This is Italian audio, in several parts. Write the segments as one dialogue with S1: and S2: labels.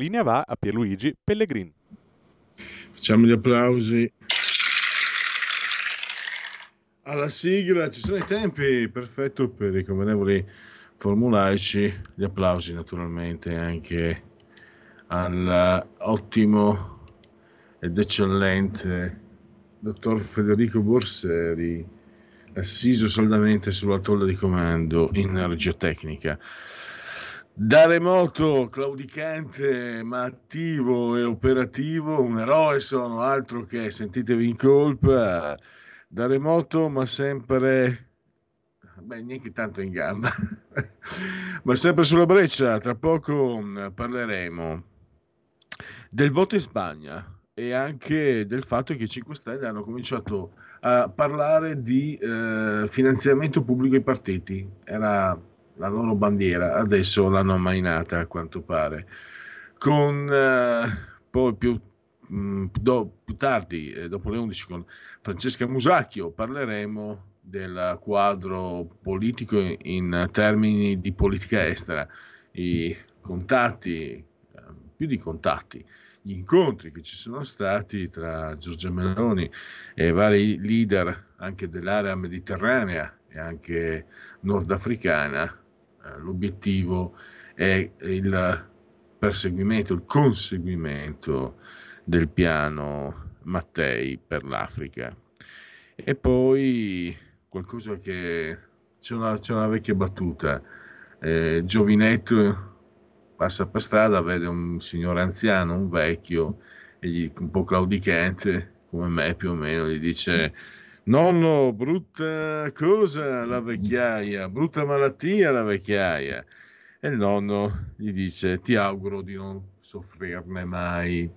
S1: Linea va a Pierluigi Pellegrin.
S2: Facciamo gli applausi. Alla sigla, ci sono i tempi, perfetto per i convenevoli formulaici. Gli applausi naturalmente anche all'ottimo ed eccellente dottor Federico Borseri, assiso saldamente sulla tolla di comando in regia tecnica. Da remoto, claudicante, ma attivo e operativo, un eroe sono, altro che sentitevi in colpa. Da remoto, ma sempre, beh, neanche tanto in gamba, ma sempre sulla breccia. Tra poco mm, parleremo del voto in Spagna e anche del fatto che i 5 Stelle hanno cominciato a parlare di eh, finanziamento pubblico ai partiti. Era la loro bandiera, adesso l'hanno ammainata a quanto pare. Con eh, poi più, mh, do, più tardi, eh, dopo le 11, con Francesca Musacchio, parleremo del quadro politico in, in termini di politica estera, i contatti, eh, più di contatti, gli incontri che ci sono stati tra Giorgia Meloni e vari leader anche dell'area mediterranea e anche nordafricana l'obiettivo è il perseguimento, il conseguimento del piano Mattei per l'Africa. E poi qualcosa che c'è una, c'è una vecchia battuta. Eh, Giovinetto passa per strada, vede un signore anziano, un vecchio, e gli, un po' claudicante, come me più o meno, gli dice Nonno, brutta cosa la vecchiaia, brutta malattia la vecchiaia. E il nonno gli dice: Ti auguro di non soffrirne mai.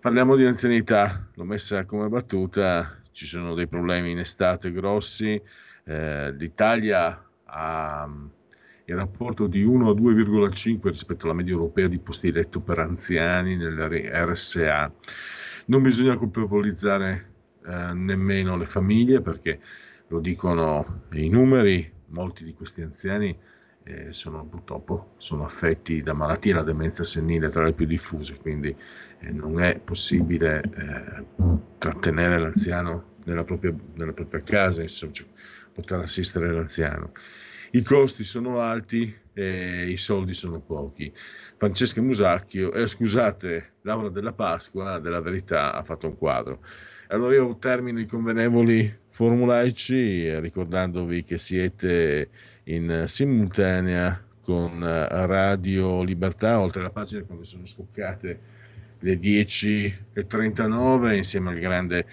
S2: Parliamo di anzianità, l'ho messa come battuta. Ci sono dei problemi in estate grossi. Eh, L'Italia ha il rapporto di 1 a 2,5 rispetto alla media europea di posti letto per anziani nelle RSA. Non bisogna colpevolizzare eh, nemmeno le famiglie perché lo dicono i numeri, molti di questi anziani eh, sono purtroppo sono affetti da malattie, la demenza senile tra le più diffuse, quindi eh, non è possibile eh, trattenere l'anziano nella propria, nella propria casa, insomma, cioè, poter assistere l'anziano. I costi sono alti e i soldi sono pochi. Francesca Musacchio, eh, scusate, Laura della Pasqua della Verità ha fatto un quadro. Allora io termino i convenevoli formulaici eh, ricordandovi che siete in simultanea con eh, Radio Libertà, oltre la pagina quando sono scoccate le 10.39 insieme al grande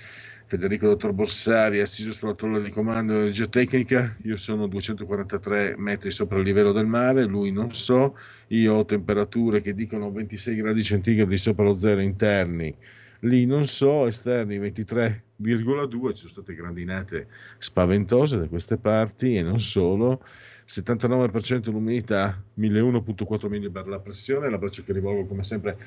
S2: Federico Dottor Borsari assiso sulla tolla di comando di energia tecnica, io sono 243 metri sopra il livello del mare, lui non so, io ho temperature che dicono 26 gradi centigradi sopra lo zero interni, lì non so, esterni 23,2, ci sono state grandinate spaventose da queste parti e non solo, 79% l'umidità, 1001.4 millibar la pressione, l'abbraccio che rivolgo come sempre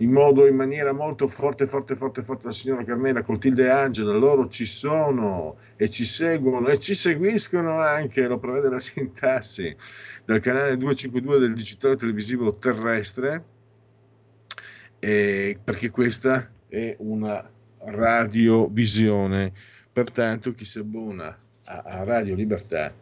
S2: in modo, in maniera molto forte, forte, forte, forte la signora Carmela, Clotilde e Angela, loro ci sono e ci seguono e ci seguiscono anche, lo prevede la sintassi, dal canale 252 del digitale televisivo terrestre, eh, perché questa è una radiovisione. Pertanto chi si abbona a, Radio Libertà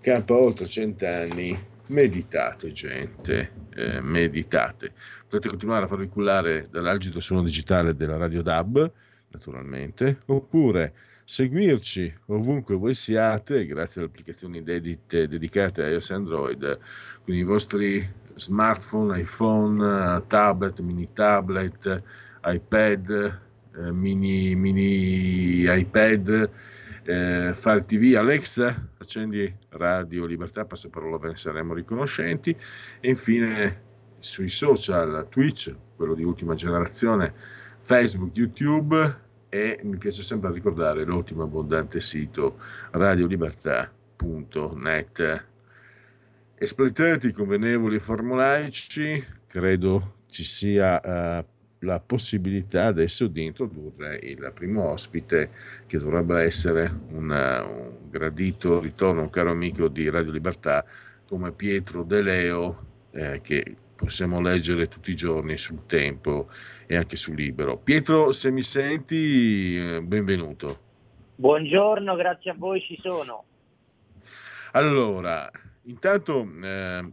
S2: campa oltre cent'anni, meditate gente, eh, meditate. Potete continuare a farvi cullare dall'algido suono digitale della Radio DAB, naturalmente, oppure seguirci ovunque voi siate, grazie alle applicazioni dedite, dedicate a iOS e Android, con i vostri smartphone, iPhone, tablet, mini tablet, iPad, eh, mini, mini iPad, eh, Fire TV, Alexa, accendi Radio Libertà, passaparola ve ne saremo riconoscenti e infine sui social, Twitch, quello di ultima generazione, Facebook, YouTube e mi piace sempre ricordare l'ultimo abbondante sito radiolibertà.net. Espletati, convenevoli e formulaici, credo ci sia uh, la possibilità adesso di introdurre il primo ospite che dovrebbe essere una, un gradito ritorno, un caro amico di Radio Libertà come Pietro De Leo eh, che possiamo leggere tutti i giorni sul tempo e anche su Libero. Pietro, se mi senti, eh, benvenuto.
S3: Buongiorno, grazie a voi, ci sono.
S2: Allora, intanto eh,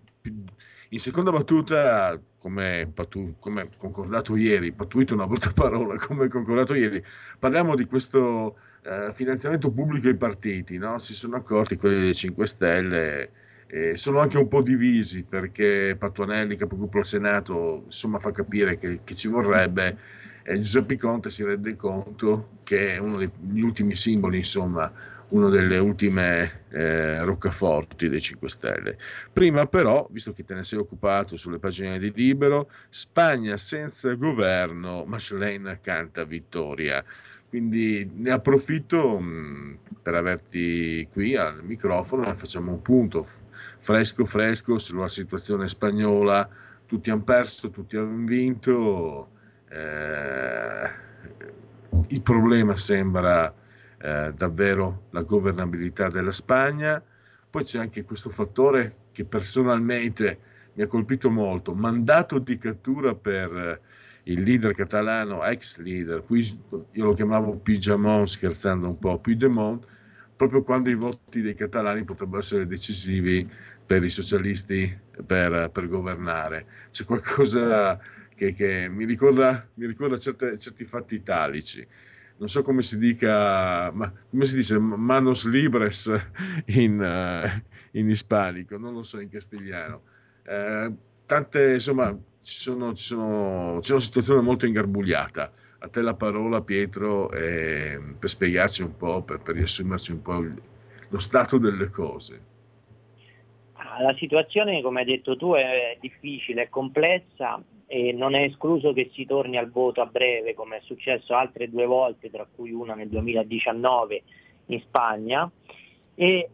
S2: in seconda battuta, come, patu- come concordato ieri, patuito una brutta parola, come concordato ieri, parliamo di questo eh, finanziamento pubblico ai partiti, no? si sono accorti quelli dei 5 Stelle eh, sono anche un po' divisi perché Patuanelli, capogruppo al Senato, insomma fa capire che, che ci vorrebbe e Giuseppe Conte si rende conto che è uno degli ultimi simboli, insomma, una delle ultime eh, roccaforti dei 5 Stelle. Prima però, visto che te ne sei occupato sulle pagine di Libero, Spagna senza governo, Mashlane canta vittoria. Quindi ne approfitto mh, per averti qui al microfono e facciamo un punto fresco fresco sulla situazione spagnola. Tutti hanno perso, tutti hanno vinto. Eh, il problema sembra eh, davvero la governabilità della Spagna. Poi c'è anche questo fattore che personalmente mi ha colpito molto, mandato di cattura per il leader catalano, ex leader, io lo chiamavo Pigiamon scherzando un po', Puigdemont, proprio quando i voti dei catalani potrebbero essere decisivi per i socialisti per, per governare. C'è qualcosa che, che mi ricorda, mi ricorda certe, certi fatti italici. Non so come si dica, ma come si dice manos libres in, uh, in ispanico, non lo so in castigliano. Eh, tante, insomma, ci sono, ci sono, c'è una situazione molto ingarbugliata. A te la parola, Pietro, eh, per spiegarci un po', per, per riassumerci un po' il, lo stato delle cose.
S3: Ah, la situazione, come hai detto tu, è difficile, è complessa e non è escluso che si torni al voto a breve, come è successo altre due volte, tra cui una nel 2019 in Spagna. E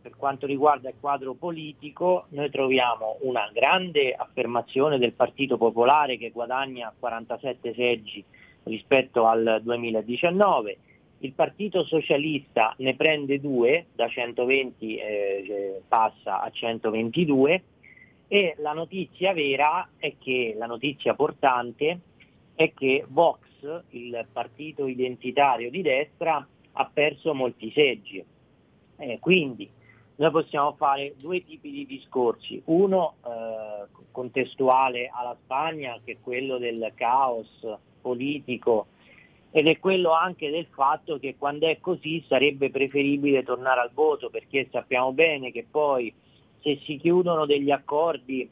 S3: per quanto riguarda il quadro politico, noi troviamo una grande affermazione del Partito Popolare che guadagna 47 seggi rispetto al 2019. Il Partito Socialista ne prende due, da 120 eh, passa a 122 e la notizia vera è che, la notizia portante è che Vox, il partito identitario di destra, ha perso molti seggi. Eh, quindi noi possiamo fare due tipi di discorsi, uno eh, contestuale alla Spagna che è quello del caos politico ed è quello anche del fatto che quando è così sarebbe preferibile tornare al voto perché sappiamo bene che poi se si chiudono degli accordi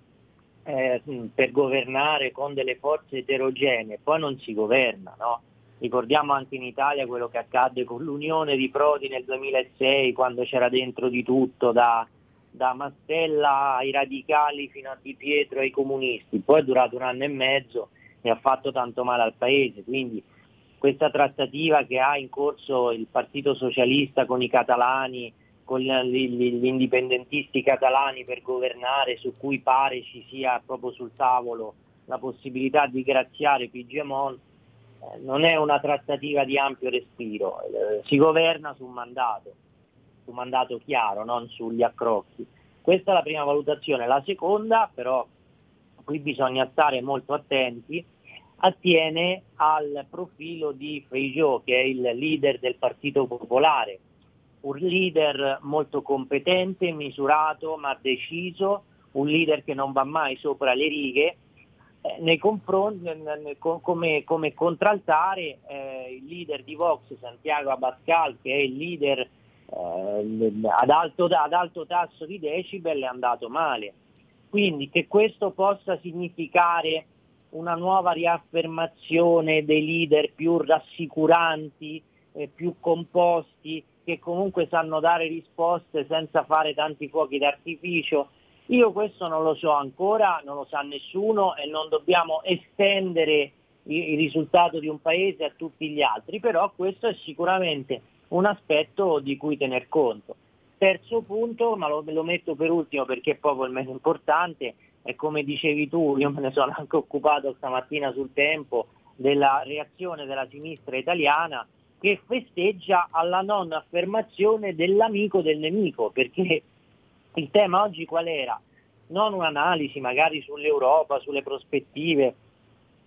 S3: eh, per governare con delle forze eterogenee poi non si governa, no? Ricordiamo anche in Italia quello che accadde con l'unione di Prodi nel 2006 quando c'era dentro di tutto da, da Mastella ai radicali fino a Di Pietro ai comunisti, poi è durato un anno e mezzo e ha fatto tanto male al paese, quindi questa trattativa che ha in corso il Partito Socialista con i catalani, con gli indipendentisti catalani per governare, su cui pare ci sia proprio sul tavolo la possibilità di graziare Pigemont, eh, non è una trattativa di ampio respiro, eh, si governa su un mandato, su un mandato chiaro, non sugli accrocchi. Questa è la prima valutazione. La seconda, però, qui bisogna stare molto attenti, attiene al profilo di Feijó, che è il leader del Partito Popolare, un leader molto competente, misurato ma deciso, un leader che non va mai sopra le righe eh, come, come contraltare eh, il leader di Vox, Santiago Abascal, che è il leader eh, ad, alto, ad alto tasso di decibel, è andato male. Quindi che questo possa significare una nuova riaffermazione dei leader più rassicuranti, eh, più composti, che comunque sanno dare risposte senza fare tanti fuochi d'artificio. Io questo non lo so ancora, non lo sa nessuno e non dobbiamo estendere il risultato di un paese a tutti gli altri, però questo è sicuramente un aspetto di cui tener conto. Terzo punto, ma lo, lo metto per ultimo perché è proprio il meno importante, e come dicevi tu, io me ne sono anche occupato stamattina sul tempo della reazione della sinistra italiana che festeggia alla non affermazione dell'amico del nemico, perché il tema oggi qual era? Non un'analisi magari sull'Europa, sulle prospettive,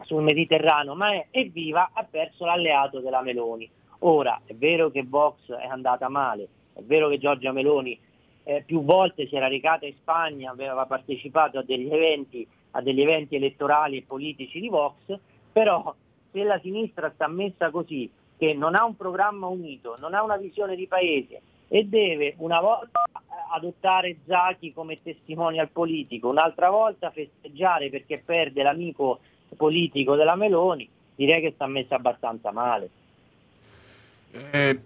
S3: sul Mediterraneo, ma è evviva ha perso l'alleato della Meloni. Ora è vero che Vox è andata male, è vero che Giorgia Meloni eh, più volte si era recata in Spagna, aveva partecipato a degli, eventi, a degli eventi elettorali e politici di Vox, però se la sinistra sta messa così, che non ha un programma unito, non ha una visione di paese e deve una volta eh, adottare Zaki come testimonial politico, un'altra volta festeggiare perché perde l'amico politico della Meloni, direi che sta messa abbastanza male.
S2: Eh,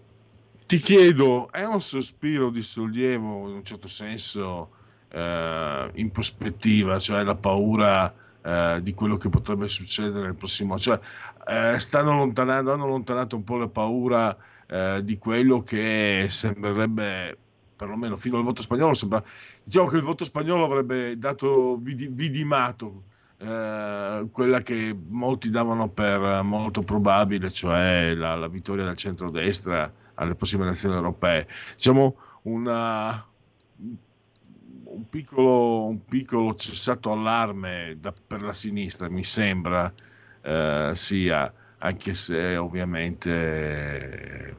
S2: ti chiedo, è un sospiro di sollievo in un certo senso eh, in prospettiva, cioè la paura eh, di quello che potrebbe succedere nel prossimo? Cioè, eh, stanno allontanando, hanno allontanato un po' la paura eh, di quello che sembrerebbe perlomeno fino al voto spagnolo sembra, diciamo che il voto spagnolo avrebbe dato vidimato eh, quella che molti davano per molto probabile, cioè la, la vittoria del centrodestra alle prossime elezioni europee. Diciamo una, un, piccolo, un piccolo cessato allarme da, per la sinistra, mi sembra eh, sia, anche se ovviamente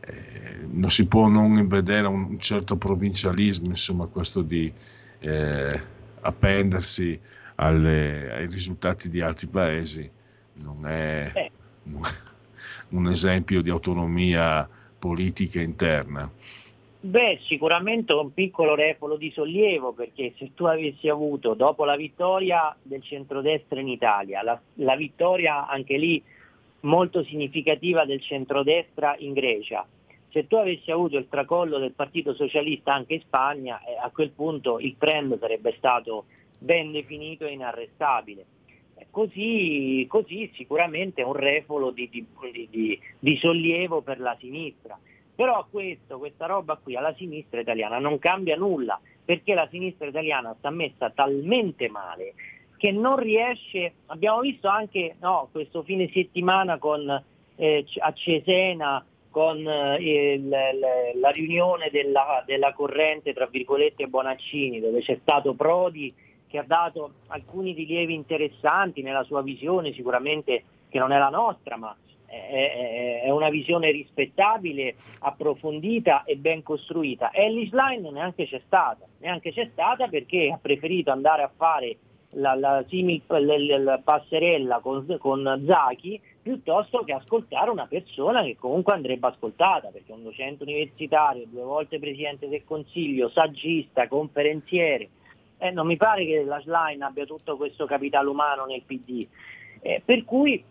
S2: eh, non si può non vedere un, certo provincialismo, insomma, questo di eh, appendersi alle, ai risultati di altri paesi non è, eh. non è un esempio di autonomia politica interna.
S3: Beh, sicuramente un piccolo refolo di sollievo perché se tu avessi avuto dopo la vittoria del centrodestra in Italia, la, la vittoria anche lì molto significativa del centrodestra in Grecia, se tu avessi avuto il tracollo del Partito Socialista anche in Spagna, eh, a quel punto il trend sarebbe stato ben definito e inarrestabile. Così, così sicuramente un refolo di, di, di, di, sollievo per la sinistra. Però questo, questa roba qui alla sinistra italiana non cambia nulla, perché la sinistra italiana sta messa talmente male che non riesce, abbiamo visto anche no, questo fine settimana con, eh, a Cesena con eh, il, la riunione della, della corrente tra virgolette Bonaccini dove c'è stato Prodi che ha dato alcuni rilievi interessanti nella sua visione, sicuramente che non è la nostra, ma è, una visione rispettabile, approfondita e ben costruita. Ellis Line neanche c'è stata, neanche c'è stata perché ha preferito andare a fare la, la, simil, la, la passerella con, con Zaki piuttosto che ascoltare una persona che comunque andrebbe ascoltata, perché un docente universitario, due volte presidente del Consiglio, saggista, conferenziere, eh, non mi pare che la Schlein abbia tutto questo capitale umano nel PD. Eh, per cui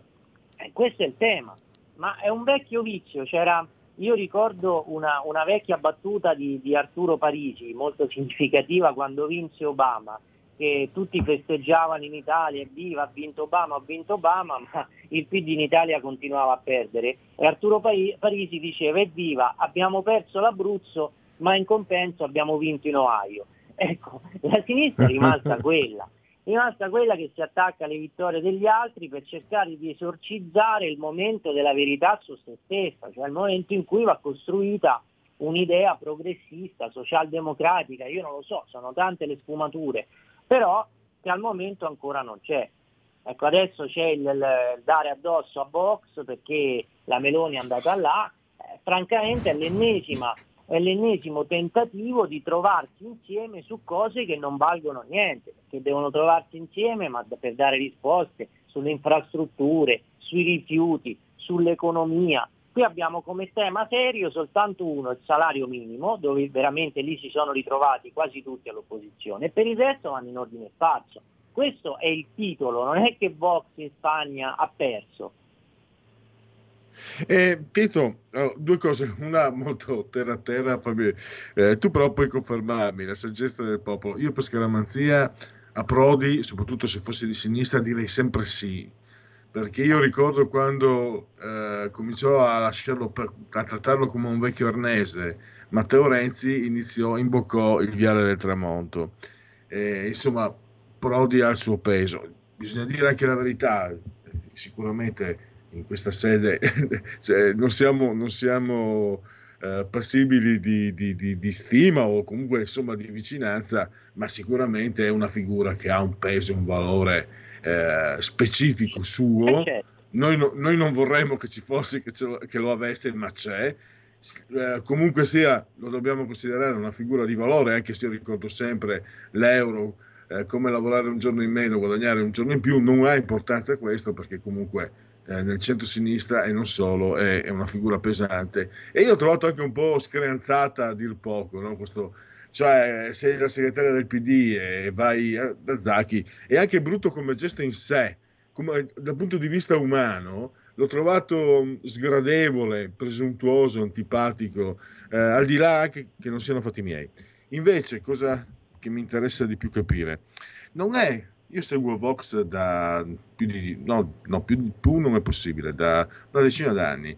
S3: eh, questo è il tema, ma è un vecchio vizio, c'era, io ricordo una, una vecchia battuta di, di, Arturo Parisi, molto significativa quando vinse Obama, che tutti festeggiavano in Italia, evviva, ha vinto Obama, ha vinto Obama, ma il PD in Italia continuava a perdere. E Arturo Parisi diceva, evviva, abbiamo perso l'Abruzzo, ma in compenso abbiamo vinto in Ohio. Ecco, la sinistra è rimasta quella, rimasta quella che si attacca alle vittorie degli altri per cercare di esorcizzare il momento della verità su se stessa, cioè il momento in cui va costruita un'idea progressista, socialdemocratica, io non lo so, sono tante le sfumature, però che al momento ancora non c'è. Ecco, adesso c'è il, il dare addosso a Vox perché la Meloni è andata là, eh, francamente è l'ennesima è l'ennesimo tentativo di trovarsi insieme su cose che non valgono niente, che devono trovarsi insieme ma per dare risposte sulle infrastrutture, sui rifiuti, sull'economia. Qui abbiamo come tema serio soltanto uno, il salario minimo, dove veramente lì si sono ritrovati quasi tutti all'opposizione, e per il resto vanno in ordine sparso. Questo è il titolo, non è che Vox in Spagna ha perso.
S2: Eh, Pietro, oh, due cose, una molto terra terra, Fabio. Eh, tu però puoi confermarmi la saggezza del popolo. Io per scaramanzia a Prodi, soprattutto se fosse di sinistra, direi sempre sì. Perché io ricordo quando eh, cominciò a per, a trattarlo come un vecchio arnese, Matteo Renzi iniziò, imboccò il viale del tramonto. insomma, Prodi ha il suo peso. Bisogna dire anche la verità, sicuramente in questa sede cioè, non siamo, non siamo eh, passibili di, di, di, di, stima o comunque insomma di vicinanza, ma sicuramente è una figura che ha un peso, un valore eh, specifico suo. Eh, certo. Noi, no, noi, non vorremmo che ci fosse, che, lo, che lo avesse, ma c'è. Eh, comunque sia, lo dobbiamo considerare una figura di valore, anche se io ricordo sempre l'euro, eh, come lavorare un giorno in meno, guadagnare un giorno in più, non ha importanza questo perché comunque eh, nel centro-sinistra e non solo, è, è, una figura pesante. E io ho trovato anche un po' screanzata a dir poco, no? Questo, cioè sei la segretaria del PD e vai da Zacchi, è anche brutto come gesto in sé, come, dal punto di vista umano, l'ho trovato sgradevole, presuntuoso, antipatico, eh, al di là anche che non siano fatti miei. Invece, cosa che mi interessa di più capire, non è io seguo Vox da più di, no, no più, più non è possibile, da una decina d'anni.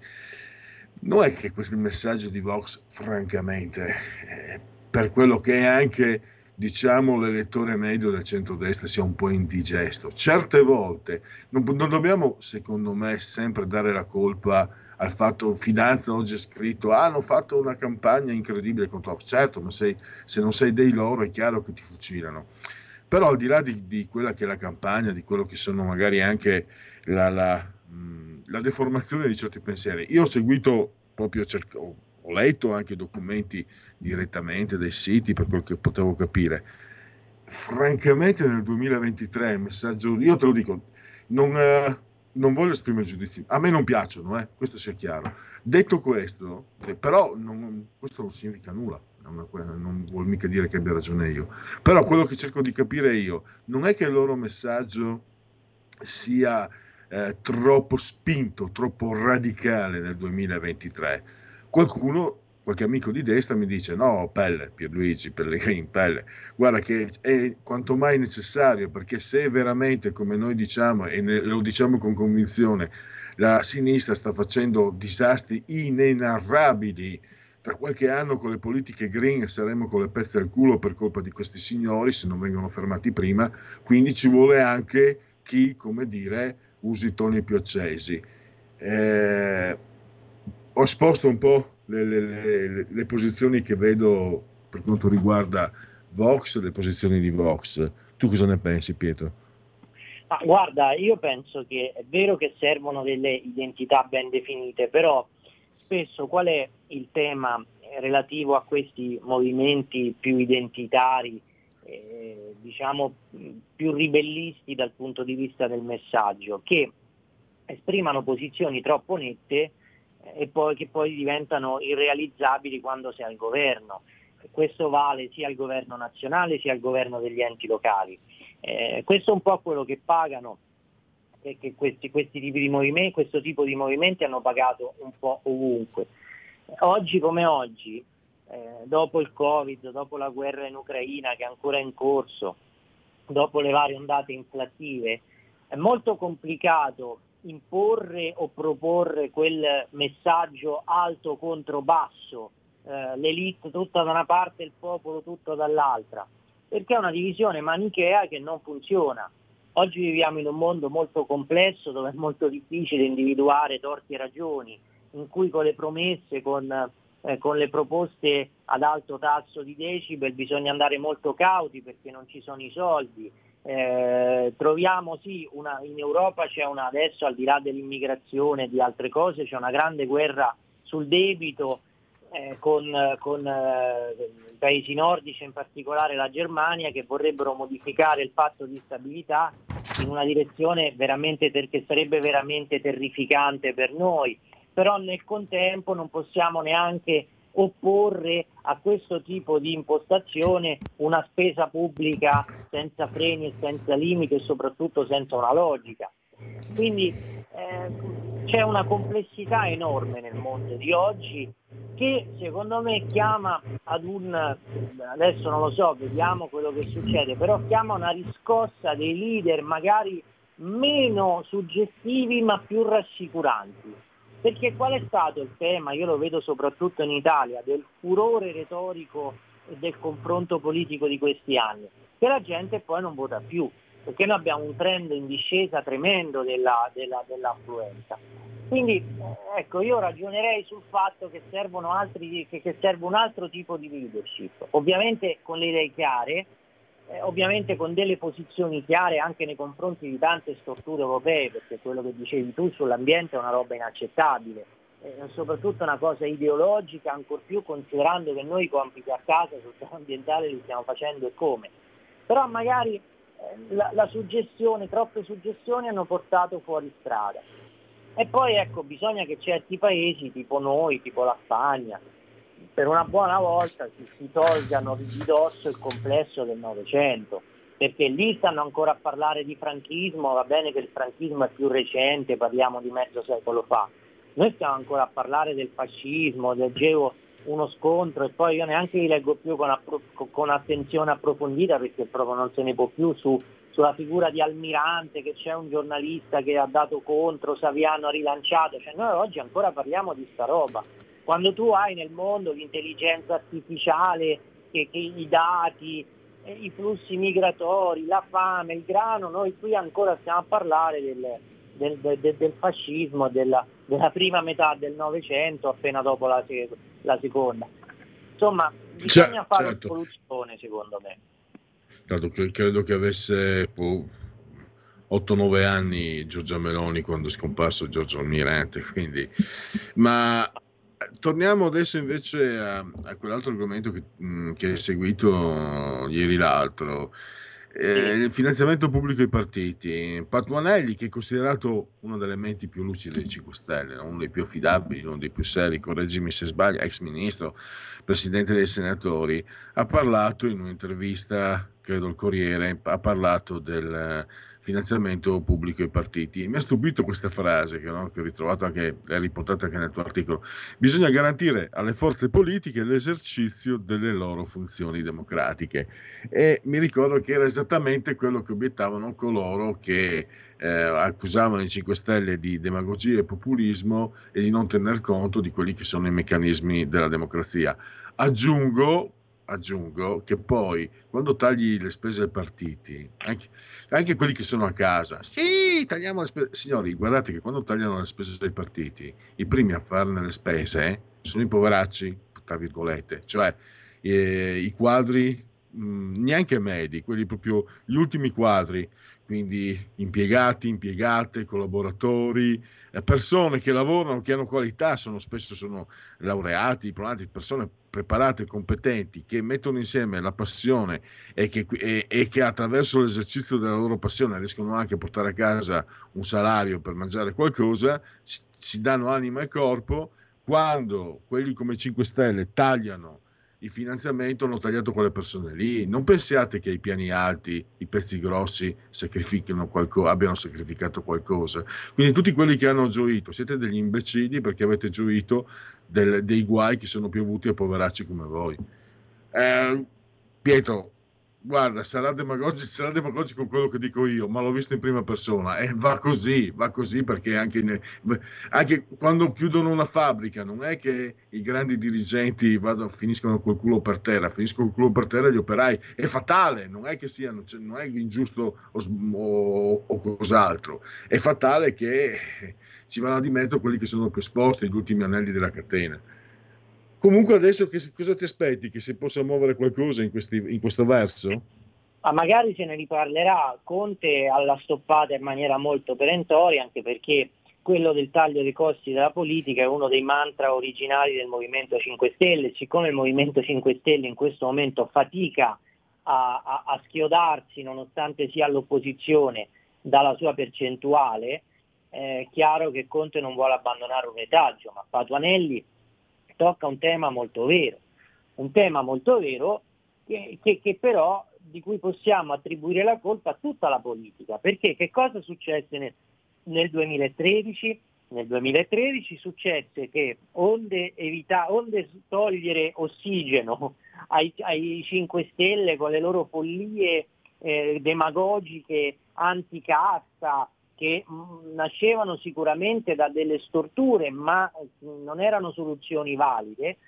S2: Non è che questo messaggio di Vox, francamente, eh, per quello che è anche, diciamo, l'elettore medio del centrodestra sia un po' indigesto. Certe volte non, non dobbiamo, secondo me, sempre dare la colpa al fatto Fidanza oggi è scritto ah, hanno fatto una campagna incredibile contro certo ma sei, se non sei dei loro è chiaro che ti fucilano però al di là di, di, quella che è la campagna, di quello che sono magari anche la, la, la deformazione di certi pensieri, io ho seguito proprio, cerco, ho letto anche documenti direttamente dai siti per quel che potevo capire. Francamente nel 2023 il messaggio, io te lo dico, non, eh, non voglio esprimere giudizi, a me non piacciono, eh, questo sia chiaro. Detto questo, eh, però non, questo non significa nulla non vuol mica dire che abbia ragione io. Però quello che cerco di capire io non è che il loro messaggio sia eh, troppo spinto, troppo radicale nel 2023. Qualcuno, qualche amico di destra mi dice no, Pelle, Pierluigi, Pellegrin, Pelle, guarda che è quanto mai necessario perché se veramente, come noi diciamo e ne, lo diciamo con convinzione, la sinistra sta facendo disastri inenarrabili tra qualche anno con le politiche green saremo con le pezze al culo per colpa di questi signori se non vengono fermati prima, quindi ci vuole anche chi, come dire, usi toni più accesi. Eh, ho esposto un po' le, le, le, le, posizioni che vedo per quanto riguarda Vox, le posizioni di Vox. Tu cosa ne pensi, Pietro?
S3: Ah, guarda, io penso che è vero che servono delle identità ben definite, però spesso qual è il tema relativo a questi movimenti più identitari, eh, diciamo più ribellisti dal punto di vista del messaggio, che esprimano posizioni troppo nette eh, e poi, che poi diventano irrealizzabili quando si è al governo. Questo vale sia al governo nazionale sia al governo degli enti locali. Eh, questo è un po' quello che pagano che questi, questi tipi di movimenti, questo tipo di movimenti hanno pagato un po' ovunque. Oggi come oggi, eh, dopo il Covid, dopo la guerra in Ucraina che è ancora in corso, dopo le varie ondate inflattive, è molto complicato imporre o proporre quel messaggio alto contro basso, eh, l'elite tutta da una parte e il popolo tutto dall'altra, perché è una divisione manichea che non funziona. Oggi viviamo in un mondo molto complesso dove è molto difficile individuare torti e ragioni, in cui con le promesse, con, eh, con le proposte ad alto tasso di decibel bisogna andare molto cauti perché non ci sono i soldi. Eh, troviamo sì, una, in Europa c'è una, adesso al di là dell'immigrazione e di altre cose, c'è una grande guerra sul debito eh, con, con eh, i paesi nordici, in particolare la Germania, che vorrebbero modificare il patto di stabilità in una direzione veramente che sarebbe veramente terrificante per noi. Però nel contempo non possiamo neanche opporre a questo tipo di impostazione una spesa pubblica senza freni e senza limiti e soprattutto senza una logica. Quindi eh, c'è una complessità enorme nel mondo di oggi che secondo me chiama ad un, adesso non lo so, vediamo quello che succede, però chiama una riscossa dei leader magari meno suggestivi ma più rassicuranti. Perché qual è stato il tema, io lo vedo soprattutto in Italia, del furore retorico e del confronto politico di questi anni? Che la gente poi non vota più, perché noi abbiamo un trend in discesa tremendo della, della, dell'affluenza. Quindi ecco, io ragionerei sul fatto che, altri, che, che serve un altro tipo di leadership, ovviamente con le idee chiare, eh, ovviamente con delle posizioni chiare anche nei confronti di tante strutture europee, perché quello che dicevi tu sull'ambiente è una roba inaccettabile, eh, soprattutto una cosa ideologica, ancor più considerando che noi i compiti a casa sul piano ambientale li stiamo facendo e come. Però magari eh, la, la suggestione, troppe suggestioni hanno portato fuori strada. E poi ecco, bisogna che certi paesi, tipo noi, tipo la Spagna, per una buona volta si, si tolgano di dosso il complesso del Novecento, perché lì stanno ancora a parlare di franchismo, va bene che il franchismo è più recente, parliamo di mezzo secolo fa, noi stiamo ancora a parlare del fascismo, leggevo uno scontro e poi io neanche li leggo più con, appro- con attenzione approfondita perché proprio non se ne può più su, sulla figura di Almirante, che c'è un giornalista che ha dato contro, Saviano ha rilanciato, cioè noi oggi ancora parliamo di sta roba. Quando tu hai nel mondo l'intelligenza artificiale, che, che i dati, eh, i flussi migratori, la fame, il grano, noi qui ancora stiamo a parlare del, del, del, del fascismo della, della, prima metà del Novecento, appena dopo la, la seconda. Insomma, bisogna C- fare certo. soluzione secondo me.
S2: Credo, credo che avesse boh, 8-9 anni Giorgia Meloni quando è scomparso Giorgio Almirante, quindi... Ma torniamo adesso invece a, a quell'altro argomento che, mh, che hai seguito ieri l'altro. Eh, il finanziamento pubblico ai partiti. Patuanelli, che è considerato una delle menti più lucide dei 5 Stelle, uno dei più affidabili, uno dei più seri, correggimi se sbaglio, ex ministro, presidente dei senatori, ha parlato in un'intervista, credo il Corriere, ha parlato del finanziamento pubblico ai partiti. Mi ha stupito questa frase che, no, che ho ritrovato anche, è riportata anche nel tuo articolo. Bisogna garantire alle forze politiche l'esercizio delle loro funzioni democratiche. E mi ricordo che era esattamente quello che obiettavano coloro che eh, accusavano i 5 Stelle di demagogia e populismo e di non tener conto di quelli che sono i meccanismi della democrazia. Aggiungo aggiungo che poi quando tagli le spese ai partiti, anche, anche, quelli che sono a casa, sì, tagliamo le spese. Signori, guardate che quando tagliano le spese ai partiti, i primi a farne le spese sono i poveracci, tra virgolette, cioè eh, i quadri mh, mm, neanche medi, quelli proprio gli ultimi quadri, quindi impiegati, impiegate, collaboratori, eh, persone che lavorano, che hanno qualità, sono, spesso sono laureati, diplomati, persone preparate, competenti, che mettono insieme la passione e che, e, e che, attraverso l'esercizio della loro passione riescono anche a portare a casa un salario per mangiare qualcosa, si, si danno anima e corpo, quando quelli come 5 Stelle tagliano il finanziamento hanno tagliato quelle persone lì. Non pensiate che i piani alti, i pezzi grossi qualco- abbiano sacrificato qualcosa. Quindi tutti quelli che hanno gioito, siete degli imbecilli perché avete gioito del, dei guai che sono piovuti a poveracci come voi. Eh, Pietro, guarda, sarà demagogico, sarà demagogico quello che dico io, ma l'ho visto in prima persona. E va così, va così perché anche, ne, anche quando chiudono una fabbrica non è che i grandi dirigenti vado, finiscono col culo per terra, finiscono col culo per terra gli operai, è fatale, non è che siano, cioè, non è ingiusto o, o, o cos'altro, è fatale che ci vanno di mezzo quelli che sono più esposti, gli ultimi anelli della catena. Comunque adesso che, cosa ti aspetti? Che si possa muovere qualcosa in, questi, in questo verso?
S3: Ma magari se ne riparlerà. Conte alla stoppata in maniera molto perentoria, anche perché quello del taglio dei costi della politica è uno dei mantra originali del Movimento 5 Stelle. Siccome il Movimento 5 Stelle in questo momento fatica a, a, a schiodarsi, nonostante sia all'opposizione, dalla sua percentuale, è chiaro che Conte non vuole abbandonare un retaggio, ma Patuanelli tocca un tema molto vero, un tema molto vero che, che, che però di cui possiamo attribuire la colpa a tutta la politica, perché che cosa successe nel, nel 2013? Nel 2013 successe che onde, evita, onde togliere ossigeno ai, ai 5 Stelle con le loro follie eh, demagogiche anticasta che mm, nascevano sicuramente da delle storture ma mm, non erano soluzioni valide,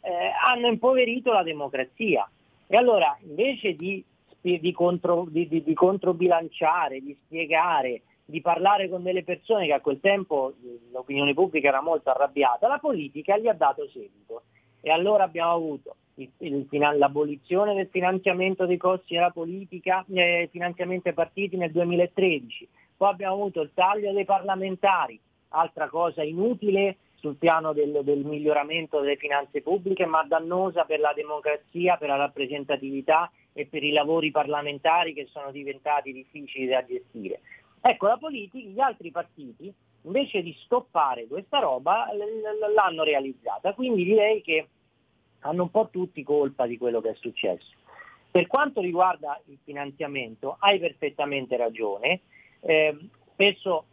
S3: eh, hanno impoverito la democrazia. E allora invece di, di, contro, di, di controbilanciare, di spiegare, di parlare con delle persone che a quel tempo l'opinione pubblica era molto arrabbiata, la politica gli ha dato seguito. E allora abbiamo avuto il, il, l'abolizione del finanziamento dei costi della politica, eh, finanziamento ai partiti nel 2013, poi abbiamo avuto il taglio dei parlamentari, altra cosa inutile sul piano del, del, miglioramento delle finanze pubbliche, ma dannosa per la democrazia, per la rappresentatività e per i lavori parlamentari che sono diventati difficili da gestire. Ecco, la politica, gli altri partiti, invece di stoppare questa roba, l'hanno realizzata. Quindi direi che hanno un po' tutti colpa di quello che è successo. Per quanto riguarda il finanziamento, hai perfettamente ragione. Eh, spesso,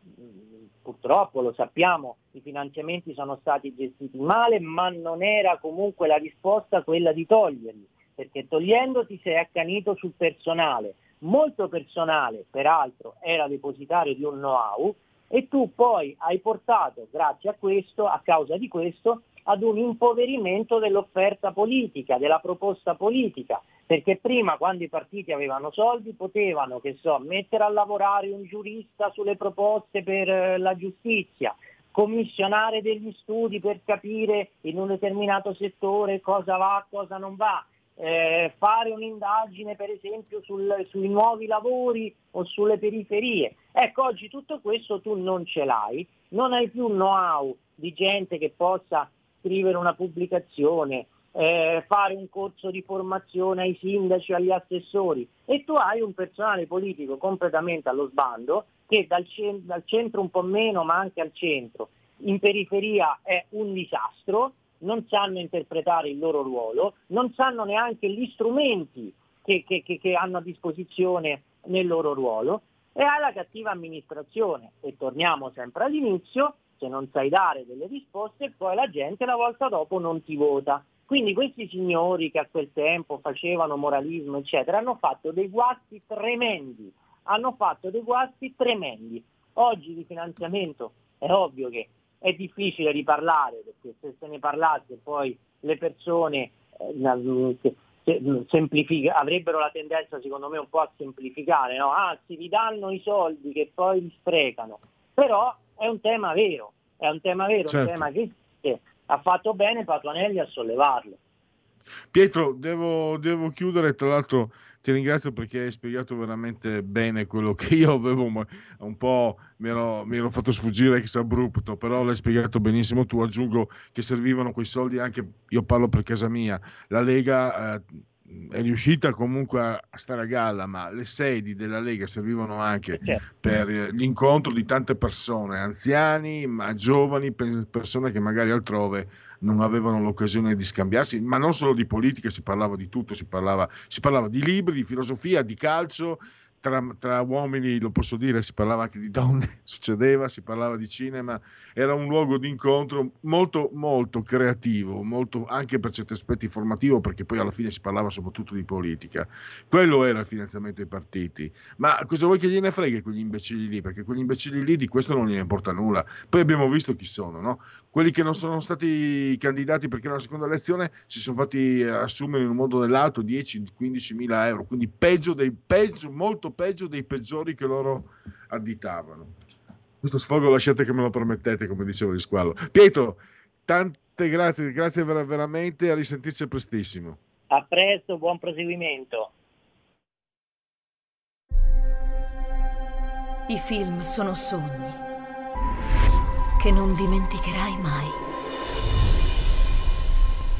S3: purtroppo lo sappiamo, i finanziamenti sono stati gestiti male, ma non era comunque la risposta quella di toglierli, perché togliendoti sei accanito sul personale. Molto personale, peraltro, era depositario di un know-how e tu poi hai portato, grazie a questo, a causa di questo, ad un impoverimento dell'offerta politica, della proposta politica, perché prima quando i partiti avevano soldi potevano, che so, mettere a lavorare un giurista sulle proposte per eh, la giustizia, commissionare degli studi per capire in un determinato settore cosa va, cosa non va, eh, fare un'indagine per esempio sul, sui nuovi lavori o sulle periferie. Ecco, oggi tutto questo tu non ce l'hai, non hai più know-how di gente che possa scrivere una pubblicazione, eh, fare un corso di formazione ai sindaci, agli assessori e tu hai un personale politico completamente allo sbando che dal, cent- dal centro un po' meno ma anche al centro in periferia è un disastro, non sanno interpretare il loro ruolo, non sanno neanche gli strumenti che, che, che hanno a disposizione nel loro ruolo e hai la cattiva amministrazione. E torniamo sempre all'inizio, se non sai dare delle risposte, poi la gente la volta dopo non ti vota. Quindi questi signori che a quel tempo facevano moralismo, eccetera, hanno fatto dei guasti tremendi, hanno fatto dei guasti tremendi. Oggi di finanziamento è ovvio che è difficile riparlare, perché se se ne parlasse poi le persone eh, avrebbero la tendenza secondo me un po' a semplificare, no? ah si ridanno i soldi che poi li sprecano, però è un tema vero, è un tema vero, certo. un tema che, che ha fatto bene Patuanelli a sollevarlo.
S2: Pietro, devo, devo, chiudere, tra l'altro ti ringrazio perché hai spiegato veramente bene quello che io avevo un po', mi ero, mi ero fatto sfuggire ex abrupto, però l'hai spiegato benissimo tu, aggiungo che servivano quei soldi anche, io parlo per casa mia, la Lega... Eh, è riuscita comunque a stare a galla, ma le sedi della Lega servivano anche certo. per l'incontro di tante persone, anziani, ma giovani, persone che magari altrove non avevano l'occasione di scambiarsi, ma non solo di politica, si parlava di tutto, si parlava, si parlava di libri, di filosofia, di calcio, tra, tra, uomini, lo posso dire, si parlava anche di donne, succedeva, si parlava di cinema, era un luogo di incontro molto, molto creativo, molto, anche per certi aspetti formativo, perché poi alla fine si parlava soprattutto di politica. Quello era il finanziamento dei partiti. Ma cosa vuoi che gliene freghi quegli imbecilli lì? Perché quegli imbecilli lì di questo non gliene importa nulla. Poi abbiamo visto chi sono, no? Quelli che non sono stati candidati perché nella seconda elezione si sono fatti assumere in un modo o nell'altro 10-15 mila euro, quindi peggio dei peggio, molto peggio dei peggiori che loro additavano. Questo sfogo lasciate che me lo permettete, come dicevo di squallo. Pietro, tante grazie, grazie ver- veramente, a risentirci prestissimo.
S3: A presto, buon proseguimento.
S4: I film sono sogni che non dimenticherai mai.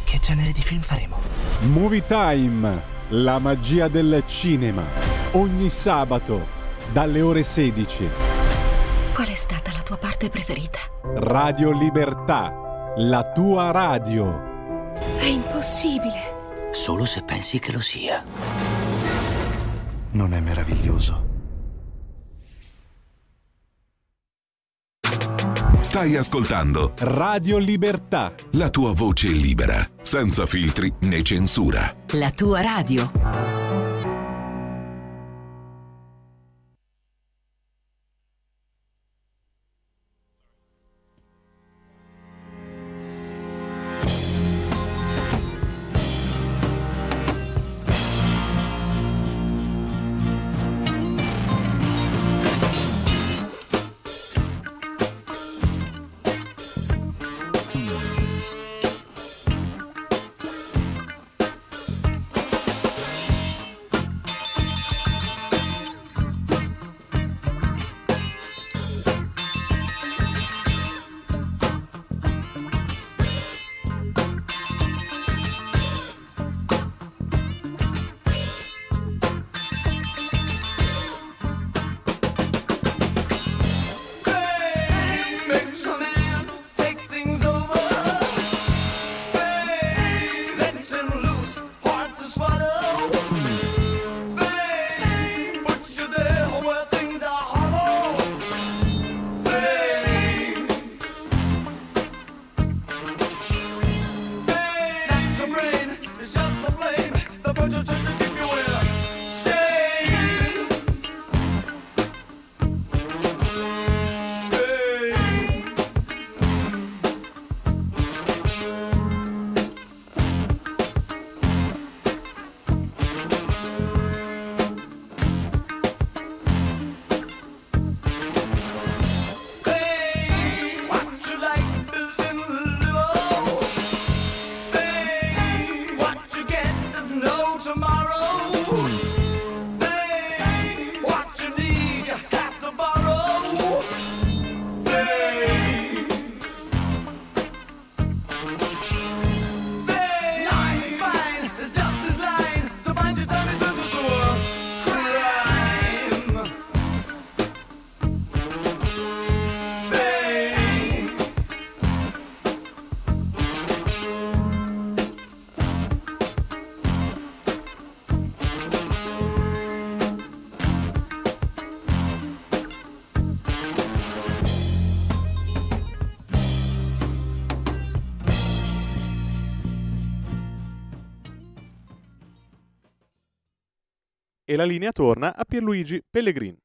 S5: Che genere di film faremo?
S6: Movie Time, la magia del cinema ogni sabato dalle ore 16.
S4: Qual è stata la tua parte preferita?
S6: Radio Libertà, la tua radio.
S4: È impossibile.
S5: Solo se pensi che lo sia. Non è meraviglioso?
S7: Stai ascoltando
S6: Radio Libertà.
S7: la tua voce libera, senza filtri né censura.
S4: La tua radio.
S1: E la linea torna a Pierluigi Pellegrin.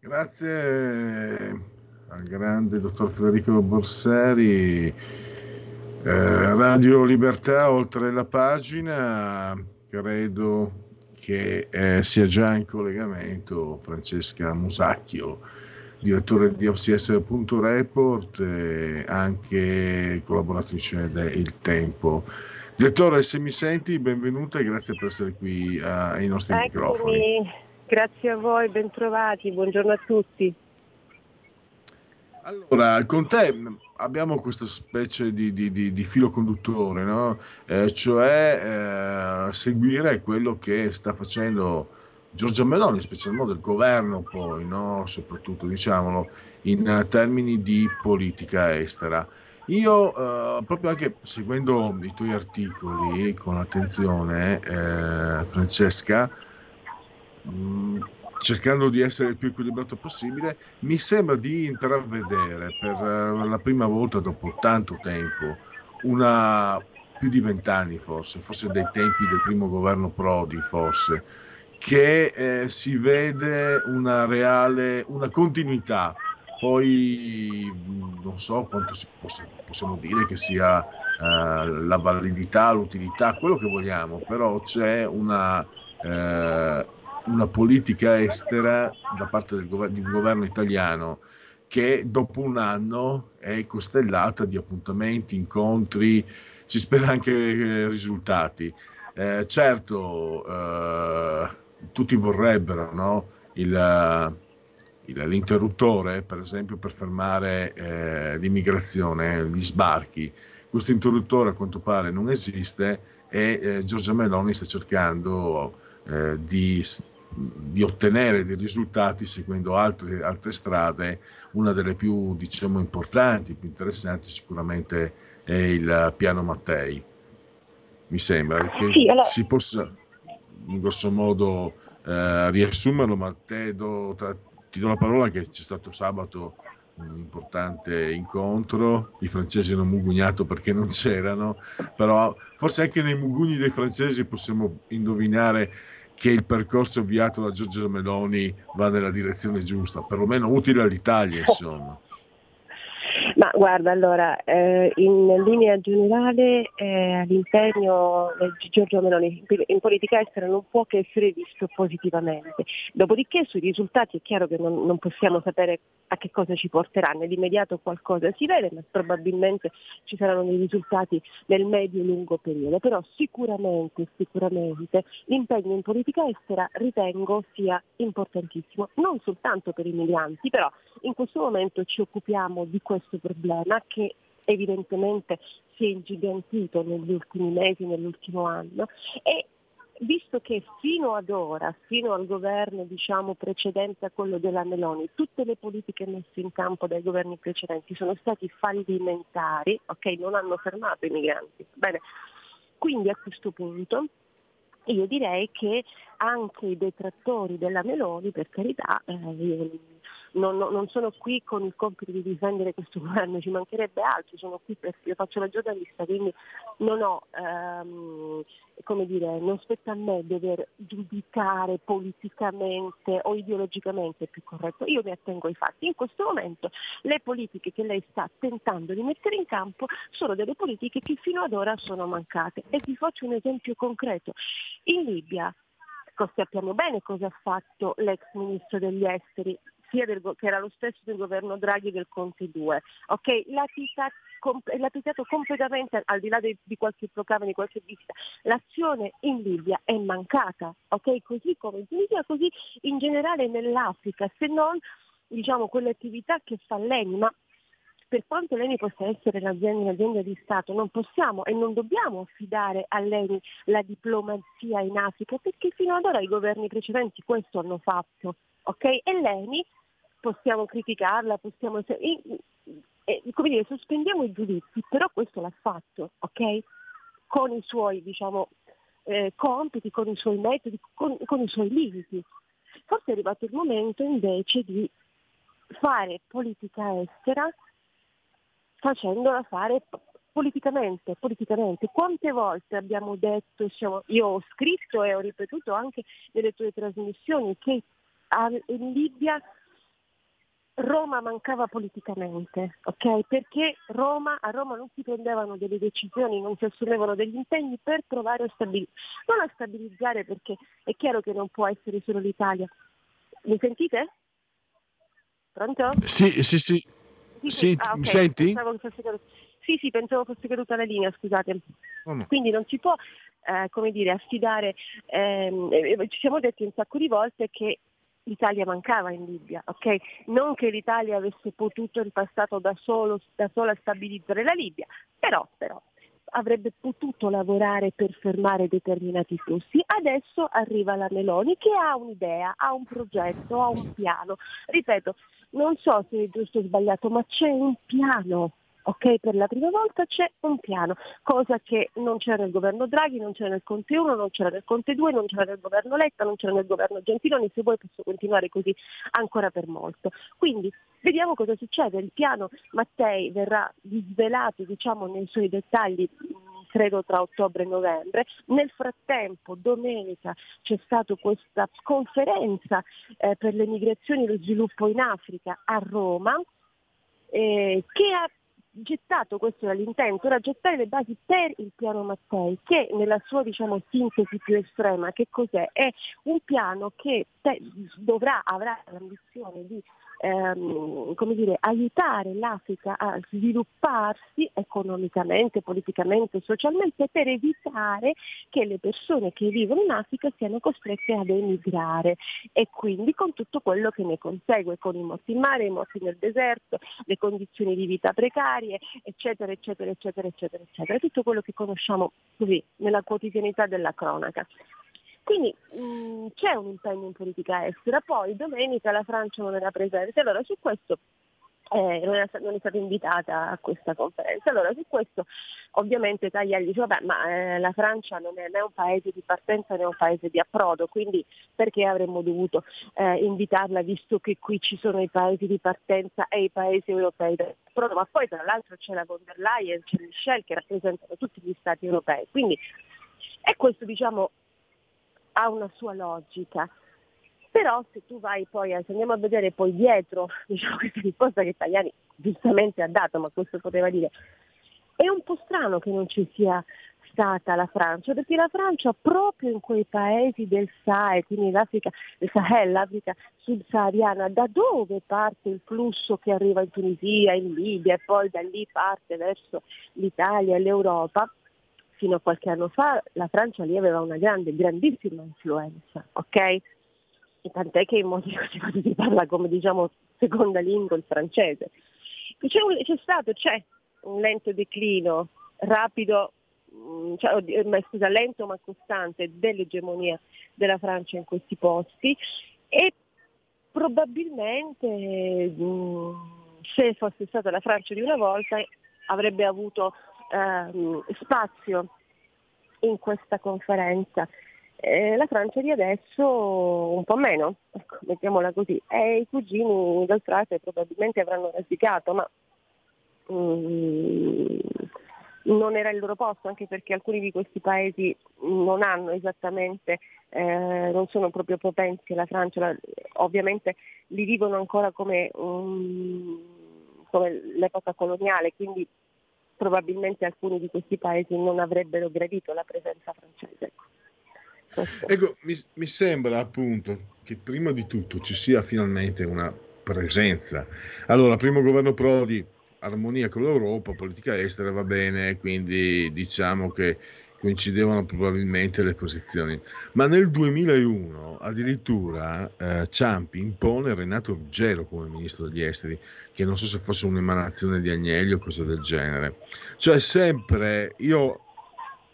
S2: Grazie al grande dottor Federico Borseri. Eh, Radio Libertà, oltre la pagina, credo che eh, sia già in collegamento Francesca Musacchio, direttore di OCS.report e anche collaboratrice del Tempo. Direttore, se mi senti, benvenuta e grazie per essere qui eh, ai nostri microfoni.
S8: Eccomi, grazie a voi, bentrovati, buongiorno a tutti.
S2: Allora, con te abbiamo questa specie di, di- di- di filo conduttore, no? Eh, cioè eh, seguire quello che sta facendo Giorgia Meloni, in special modo il governo poi, no? Soprattutto, diciamolo, in termini di politica estera. Io, eh, proprio anche seguendo i tuoi articoli con attenzione, eh, Francesca, mh, cercando di essere il più equilibrato possibile, mi sembra di intravedere per eh, la prima volta dopo tanto tempo, una più di vent'anni forse, forse dai tempi del primo governo Prodi forse, che eh, si vede una reale, una continuità. Poi non so quanto si possa- possiamo dire che sia eh, la validità, l'utilità, quello che vogliamo, però c'è una, eh, una politica estera da parte del gover- un governo italiano che dopo un anno è costellata di appuntamenti, incontri, si spera anche eh, risultati. Eh, certo, eh, tutti vorrebbero no? Il- l'interruttore, per esempio, per fermare eh, l'immigrazione, gli sbarchi. Questo interruttore a quanto pare non esiste e eh, Giorgia Meloni sta cercando eh, di di ottenere dei risultati seguendo altre, altre strade. Una delle più diciamo, importanti, più interessanti sicuramente è il piano Mattei. Mi sembra che sì, allora... si possa in grosso modo eh, riassumerlo, ma te do, tra, ti do la parola che c'è stato sabato un importante incontro, i francesi hanno mugugnato perché non c'erano, però forse anche nei mugugni dei francesi possiamo indovinare che il percorso avviato da Giorgio Meloni va nella direzione giusta, perlomeno utile all'Italia, insomma.
S8: Ma guarda, allora, eh, in linea generale eh, l'impegno di Giorgio Meloni in politica estera non può che essere visto positivamente. Dopodiché sui risultati è chiaro che non, non possiamo sapere a che cosa ci porteranno, nell'immediato qualcosa si vede, ma probabilmente ci saranno dei risultati nel medio-lungo periodo. Però sicuramente, sicuramente l'impegno in politica estera ritengo sia importantissimo, non soltanto per i migranti, però in questo momento ci occupiamo di questo problema che evidentemente si è ingigantito negli ultimi mesi, nell'ultimo anno e visto che fino ad ora, fino al governo diciamo, precedente a quello della Meloni, tutte le politiche messe in campo dai governi precedenti sono stati fallimentari, okay? non hanno fermato i migranti. Bene. Quindi a questo punto io direi che anche i detrattori della Meloni, per carità, eh, non, non, sono qui con il compito di difendere questo governo, ci mancherebbe altro, sono qui per, io faccio la giornalista, quindi non ho, ehm, come dire, non spetta a me dover giudicare politicamente o ideologicamente più corretto, io mi attengo ai fatti. In questo momento le politiche che lei sta tentando di mettere in campo sono delle politiche che fino ad ora sono mancate e vi faccio un esempio concreto. In Libia sappiamo bene cosa ha fatto l'ex ministro degli esteri del, che era lo stesso del governo Draghi del Conte 2. Okay? L'ha, pitato completamente, al di là di, di qualche proclama, di qualche visita, l'azione in Libia è mancata, okay? così come in Libia, così in generale nell'Africa, se non diciamo, quelle attività che fa l'ENI, ma per quanto l'ENI possa essere un'azienda, un'azienda, di Stato, non possiamo e non dobbiamo affidare a l'ENI la diplomazia in Africa, perché fino ad ora i governi precedenti questo hanno fatto. Okay? E l'ENI possiamo criticarla, possiamo... E, e, come dire, sospendiamo i giudizi, però questo l'ha fatto, ok? Con i suoi, diciamo, eh, compiti, con i suoi metodi, con, con i suoi limiti. Forse è arrivato il momento invece di fare politica estera facendola fare politicamente, politicamente. Quante volte abbiamo detto, io ho scritto e ho ripetuto anche nelle tue trasmissioni che in Libia Roma mancava politicamente, ok? Perché Roma, a Roma non si prendevano delle decisioni, non si assumevano degli impegni per provare a stabilizzare, non a stabilizzare perché è chiaro che non può essere solo l'Italia. Mi sentite? Pronto?
S2: Sì, sì, sì. Sì, sì. Ah, okay. senti?
S8: Sì, sì, pensavo fosse caduta la linea, scusate. Oh no. Quindi non si può, eh, come dire, affidare, ehm, eh, ci siamo detti un sacco di volte che l'Italia mancava in Libia, ok? Non che l'Italia avesse potuto in passato da, solo, da sola stabilizzare la Libia, però, però avrebbe potuto lavorare per fermare determinati flussi. Adesso arriva la Meloni che ha un'idea, ha un progetto, ha un piano. Ripeto, non so se è giusto o sbagliato, ma c'è un piano ok? Per la prima volta c'è un piano, cosa che non c'era nel governo Draghi, non c'era nel Conte 1, non c'era nel Conte 2, non c'era nel governo Letta, non c'era nel governo Gentiloni, se vuoi posso continuare così ancora per molto. Quindi vediamo cosa succede, il piano Mattei verrà disvelato diciamo, nei suoi dettagli credo tra ottobre e novembre. Nel frattempo, domenica, c'è stata questa conferenza eh, per le migrazioni e lo sviluppo in Africa a Roma, eh, che ha gettato, questo era l'intento, era gettare le basi per il piano Mattei, che nella sua diciamo, sintesi più estrema, che cos'è? È un piano che dovrà, avrà l'ambizione di ehm, come dire, aiutare l'Africa a svilupparsi economicamente, politicamente, socialmente per evitare che le persone che vivono in Africa siano costrette ad emigrare e quindi con tutto quello che ne consegue, con i morti in mare, i morti nel deserto, le condizioni di vita precarie, eccetera, eccetera, eccetera, eccetera, eccetera, tutto quello che conosciamo così nella quotidianità della cronaca. Quindi mh, c'è un impegno in politica estera, poi domenica la Francia non era presente, allora su questo eh, non, è, non, è, stata invitata a questa conferenza. Allora su questo ovviamente Tajani dice vabbè ma eh, la Francia non è né un paese di partenza né un paese di approdo, quindi perché avremmo dovuto eh, invitarla visto che qui ci sono i paesi di partenza e i paesi europei di approdo, ma poi tra l'altro c'è la von der Leyen, c'è Michel che rappresentano tutti gli stati europei. Quindi, e questo diciamo ha una sua logica. Però se tu vai poi, se andiamo a vedere poi dietro diciamo, questa risposta che Tajani giustamente ha dato, ma questo poteva dire, è un po' strano che non ci sia stata la Francia, perché la Francia proprio in quei paesi del Sahel, quindi l'Africa, il Sahel, l'Africa subsahariana, da dove parte il flusso che arriva in Tunisia, in Libia e poi da lì parte verso l'Italia e l'Europa, fino a qualche anno fa la Francia lì aveva una grande, grandissima influenza, ok? tant'è che in molti casi si parla come diciamo seconda lingua il francese. C'è, un, c'è stato, c'è un lento declino, rapido, mm, cioè, scusa, lento ma costante dell'egemonia della Francia in questi posti e probabilmente mm, se fosse stata la Francia di una volta avrebbe avuto ehm, spazio in questa conferenza. Eh, la Francia di adesso un po' meno, ecco, mettiamola così, e i cugini del frate probabilmente avranno rasicato, ma mm, non era il loro posto, anche perché alcuni di questi paesi non hanno esattamente, eh, non sono proprio potenze, la Francia. La, ovviamente li vivono ancora come, um, come l'epoca coloniale, quindi probabilmente alcuni di questi paesi non avrebbero gradito la presenza francese. Ecco.
S2: Ecco, mi, mi, sembra appunto che prima di tutto ci sia finalmente una presenza. Allora, primo governo Prodi, armonia con l'Europa, politica estera va bene, quindi diciamo che coincidevano probabilmente le posizioni. Ma nel 2001 addirittura eh, Ciampi impone Renato Ruggero come ministro degli esteri, che non so se fosse un'emanazione di Agnelli o cose del genere. Cioè sempre, io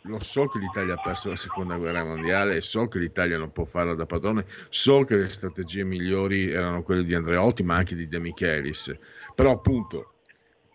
S2: lo so che l'Italia ha perso la seconda guerra mondiale, so che l'Italia non può farla da padrone, so che le strategie migliori erano quelle di Andreotti, ma anche di De Michelis. Però appunto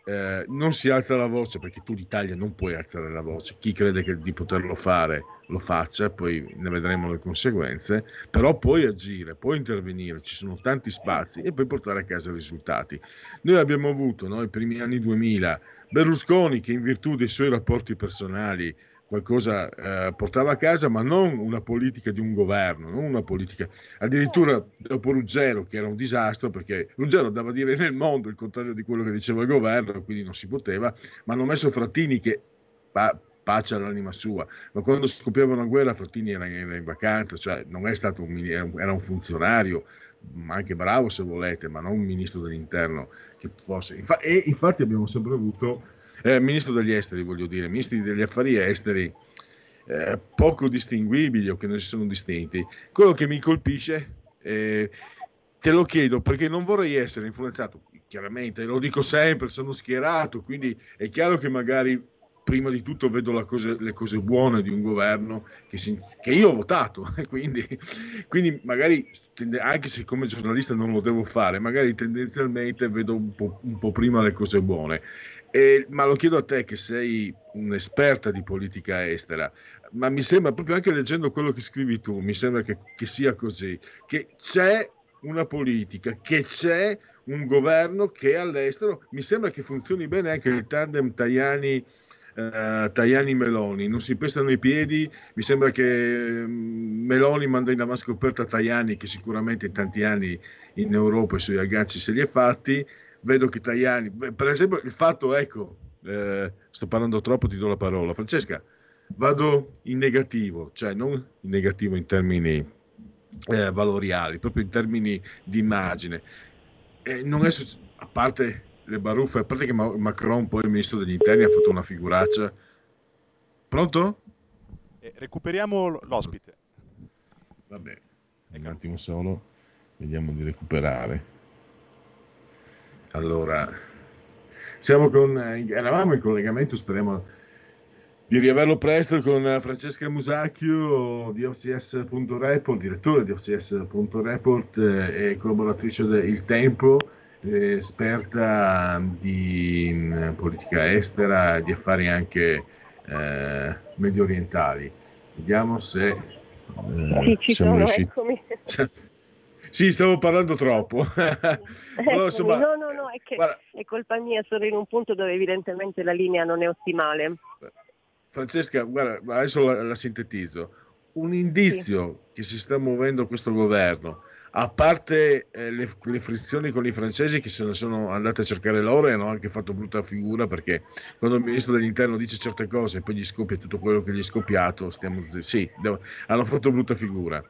S2: eh, non si alza la voce perché tu l'Italia non puoi alzare la voce. Chi crede che di poterlo fare lo faccia, poi ne vedremo le conseguenze, però puoi agire, puoi intervenire, ci sono tanti spazi e puoi portare a casa risultati. Noi abbiamo avuto no, i primi anni 2000 Berlusconi che in virtù dei suoi rapporti personali qualcosa eh, portava a casa, ma non una politica di un governo, non una politica. Addirittura dopo Ruggero, che era un disastro, perché Ruggero andava a dire nel mondo il contrario di quello che diceva il governo, quindi non si poteva, ma hanno messo Frattini che pa- pace all'anima sua, ma quando scoppiava una guerra Frattini era, era in vacanza, cioè non è stato un, era un funzionario, anche bravo se volete, ma non un ministro dell'interno che fosse. E infatti abbiamo sempre avuto eh, ministro degli esteri, voglio dire, ministri degli affari esteri eh, poco distinguibili o che non si sono distinti. Quello che mi colpisce, eh, te lo chiedo perché non vorrei essere influenzato, chiaramente, lo dico sempre, sono schierato, quindi è chiaro che magari prima di tutto vedo cose, le cose buone di un governo che, si, che io ho votato, quindi, quindi, magari, anche se come giornalista non lo devo fare, magari tendenzialmente vedo un po', un po prima le cose buone. E, ma lo chiedo a te che sei un'esperta di politica estera, ma mi sembra proprio anche leggendo quello che scrivi tu, mi sembra che, che sia così, che c'è una politica, che c'è un governo che all'estero, mi sembra che funzioni bene anche il tandem Tajani. Uh, Tajani Meloni non si pestano i piedi mi sembra che mm, Meloni manda in avanti scoperta Tajani che sicuramente in tanti anni in Europa i suoi agganci se li è fatti vedo che Tajani, per esempio il fatto, ecco, eh, sto parlando troppo, ti do la parola. Francesca, vado in negativo, cioè non in negativo in termini eh, valoriali, proprio in termini di immagine. Non è a parte le baruffe, a parte che Macron, poi il ministro degli interni, ha fatto una figuraccia. Pronto?
S1: Eh, recuperiamo l'ospite.
S2: Vabbè, un attimo solo, vediamo di recuperare. Allora, siamo con, eravamo in collegamento, speriamo di riaverlo presto con Francesca Musacchio di OCS.report, direttore di OCS.report eh, e collaboratrice del Tempo, eh, esperta di politica estera, di affari anche eh, medio orientali. Vediamo se eh,
S8: Sì, ci
S2: siamo
S8: sono,
S2: riusciti.
S8: eccomi.
S2: Sì, stavo parlando troppo. Però, insomma,
S8: Eccomi. no, no, no, è che
S2: guarda,
S8: è colpa mia, sono in un punto dove evidentemente la linea non è ottimale.
S2: Francesca, guarda, adesso la, la sintetizzo. Un indizio che si sta muovendo questo governo, a parte eh, le, le frizioni con i francesi che se ne sono andate a cercare loro e hanno anche fatto brutta figura perché quando il ministro dell'interno dice certe cose e poi gli scoppia tutto quello che gli è scoppiato, stiamo, sì, devo- hanno fatto brutta figura.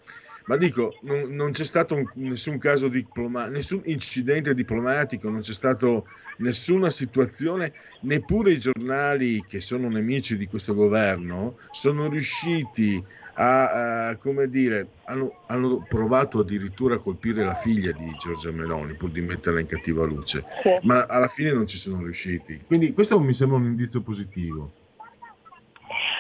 S2: Ma dico, non, non c'è stato un- nessun caso diplomatico, nessun incidente diplomatico, non c'è stato nessuna situazione, neppure i giornali che sono nemici di questo governo sono riusciti a, a- come dire, hanno, hanno provato addirittura a colpire la figlia di Giorgia Meloni pur di metterla in cattiva luce, ma alla fine non ci sono riusciti. Quindi questo mi sembra un indizio positivo.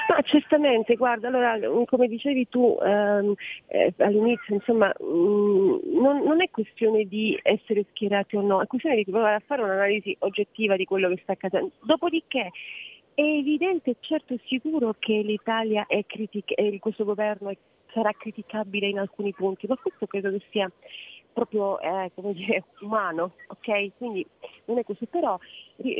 S8: Ma certamente, guarda, allora, mm, come dicevi tu ehm, eh, all'inizio, insomma, mm, non, non è questione di essere schierati o no, è questione di provare a fare un'analisi oggettiva di quello che sta accadendo. Dopodiché è evidente, certo e sicuro che l'Italia è critica, e questo governo è- sarà criticabile in alcuni punti, ma questo credo che sia proprio eh, come dire, umano, ok? Quindi non è così, però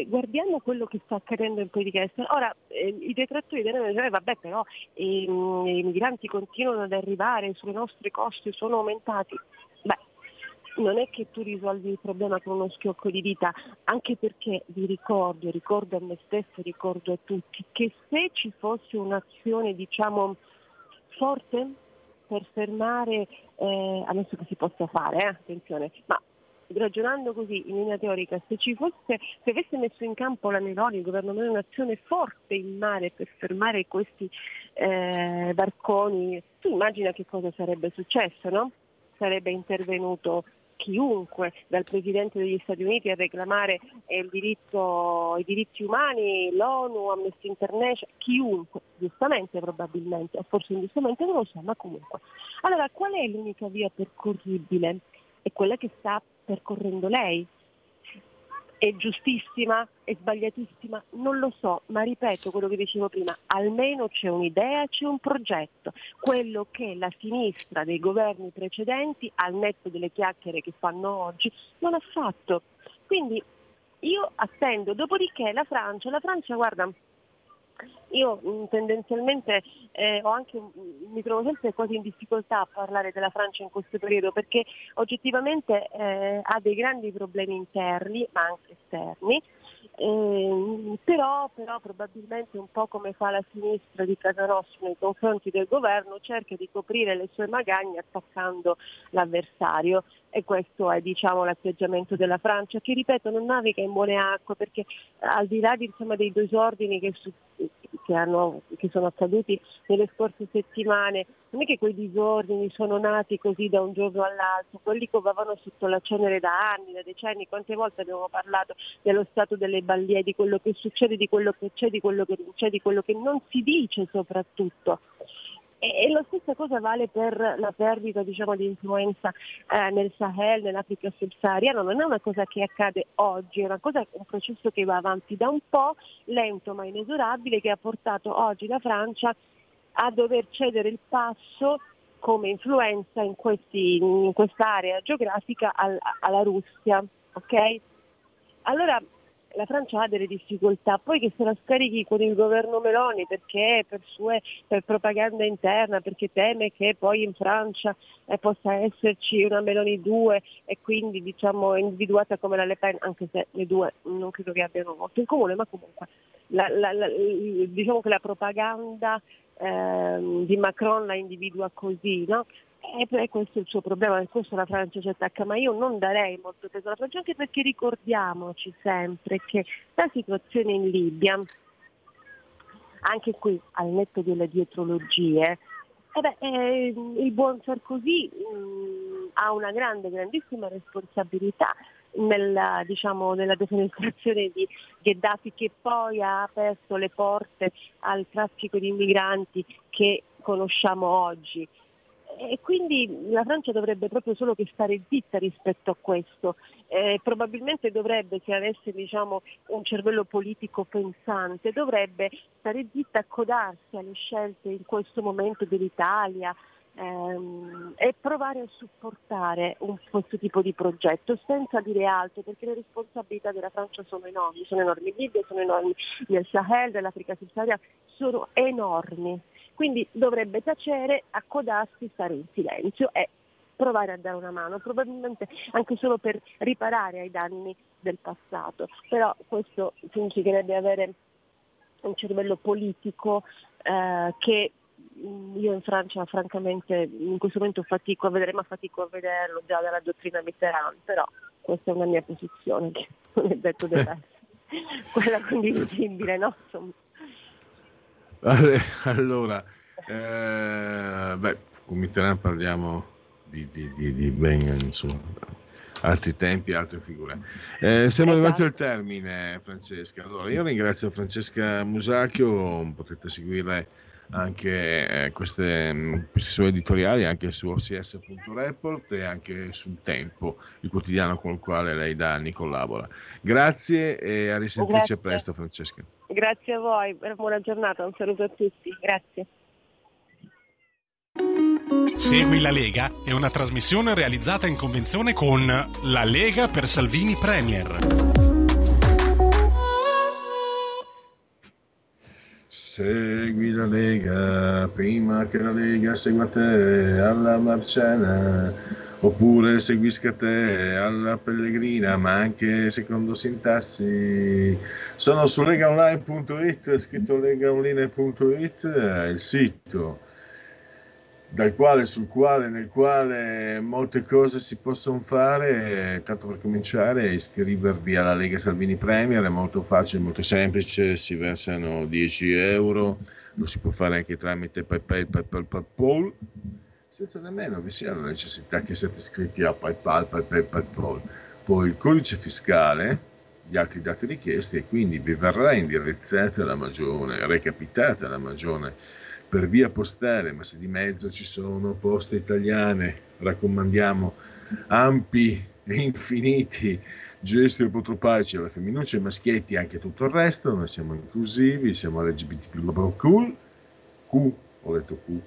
S8: guardiamo quello che sta accadendo in politica estera. Ora, eh, i detrattori della dicono, vabbè però ehm, i migranti continuano ad arrivare, sulle nostre coste sono aumentati. Beh, non è che tu risolvi il problema con uno schiocco di dita, anche perché vi ricordo, ricordo a me stesso, ricordo a tutti, che se ci fosse un'azione diciamo forte per fermare, eh, ammesso che si possa fare, eh, attenzione, ma ragionando così in linea teorica, se ci fosse, se avesse messo in campo la Meloni, il governo Meloni, un'azione forte in mare per fermare questi eh, barconi, tu immagina che cosa sarebbe successo, no? Sarebbe intervenuto chiunque, dal Presidente degli Stati Uniti a reclamare eh, diritto, i diritti umani, l'ONU, Amnesty International, chiunque, giustamente probabilmente, o forse ingiustamente, non lo so, ma comunque. Allora, qual è l'unica via percorribile? È quella che sta percorrendo lei. È giustissima? È sbagliatissima? Non lo so, ma ripeto quello che dicevo prima, almeno c'è un'idea, c'è un progetto, quello che la sinistra dei governi precedenti, al netto delle chiacchiere che fanno oggi, non ha fatto. Quindi io attendo, dopodiché la Francia, la Francia guarda, io mh, tendenzialmente eh, anche, mh, mi trovo sempre quasi in difficoltà a parlare della Francia in questo periodo perché oggettivamente eh, ha dei grandi problemi interni ma anche esterni, ehm, però, però probabilmente un po' come fa la sinistra di Casa Nostra nei confronti del governo cerca di coprire le sue magagne attaccando l'avversario. E questo è diciamo, l'atteggiamento della Francia che ripeto non naviga in buone acque perché al di là di, insomma, dei disordini che, su- che hanno- che sono accaduti nelle scorse settimane, non è che quei disordini sono nati così da un giorno all'altro, quelli covavano sotto la cenere da anni, da decenni, quante volte abbiamo parlato dello stato delle ballie, di quello che succede, di quello che c'è, di quello che non c'è, di quello che non si dice soprattutto. E, la stessa cosa vale per la perdita diciamo, di influenza eh, nel Sahel, nell'Africa subsahariana, non è una cosa che accade oggi, è una cosa, un processo che va avanti da un po', lento ma inesorabile, che ha portato oggi la Francia a dover cedere il passo come influenza in, questi, in quest'area geografica al- alla Russia. ok? Allora la Francia ha delle difficoltà, poi che se la scarichi con il governo Meloni perché per sue per propaganda interna, perché teme che poi in Francia eh, possa esserci una Meloni 2 e quindi diciamo individuata come la Le Pen, anche se le due non credo che abbiano molto in comune, ma comunque la- la- la- diciamo che la propaganda ehm, di Macron la individua così, no? E poi questo è il suo problema, per questo la Francia ci attacca, ma io non darei molto peso alla Francia anche perché ricordiamoci sempre che la situazione in Libia, anche qui al netto delle dietrologie, eh beh, eh, il buon Sarkozy mh, ha una grande, grandissima responsabilità nella, diciamo, nella defenestrazione di Gheddafi che poi ha aperto le porte al traffico di migranti che conosciamo oggi. E quindi la Francia dovrebbe proprio solo che stare zitta rispetto a questo. Eh, probabilmente dovrebbe, se avesse diciamo, un cervello politico pensante, dovrebbe stare zitta, accodarsi alle scelte in questo momento dell'Italia, ehm, e provare a supportare un, questo tipo di progetto senza dire altro perché le responsabilità della Francia sono enormi, sono enormi in Libia, sono enormi nel Sahel, nell'Africa subsahariana, sono enormi. Quindi dovrebbe tacere, accodarsi, stare in silenzio e provare a dare una mano, probabilmente anche solo per riparare ai danni del passato. Però questo significherebbe avere un cervello politico eh, che Mm, io in Francia francamente in questo momento fatico a vedere, ma fatico a vederlo già dalla dottrina Mitterrand, però questa è una mia posizione che non è detto deve essere quella condivisibile, no? Insomma.
S2: Allora, eh, beh, con Mitterrand parliamo di, di, di, di ben, insomma, altri tempi, altre figure. Eh, siamo esatto. arrivati al termine, Francesca. Allora, io ringrazio Francesca Musacchio, potete seguire anche eh, queste, mm, questi suoi editoriali anche su OCS.report e anche sul Tempo, il quotidiano con il quale lei da anni collabora. Grazie e a risentirci Grazie. presto Francesca.
S8: Grazie a voi, buona giornata, un saluto a tutti. Grazie.
S9: Segui la Lega è una trasmissione realizzata in convenzione con La Lega per Salvini Premier.
S2: Segui la Lega prima che la Lega segua te alla Marciana, oppure seguisca te alla Pellegrina, ma anche secondo sintassi. Sono su legaonline.it, scritto legaonline.it, il sito dal quale, sul quale, nel quale molte cose si possono fare, tanto per cominciare, iscrivervi alla Lega Salvini Premier, è molto facile, molto semplice, si versano 10 euro, lo si può fare anche tramite PayPal, PayPal, PayPal, senza nemmeno vi sia la necessità che siate iscritti a PayPal, PayPal, PayPal. Poi il codice fiscale, gli altri dati richiesti e quindi vi verrà indirizzata la magione, recapitata la magione per via postale, ma se di mezzo ci sono poste italiane, raccomandiamo ampi e infiniti gesti apotropaici alla femminuccia e maschietti e anche tutto il resto, noi siamo inclusivi, siamo LGBT cool, Q, ho detto Q,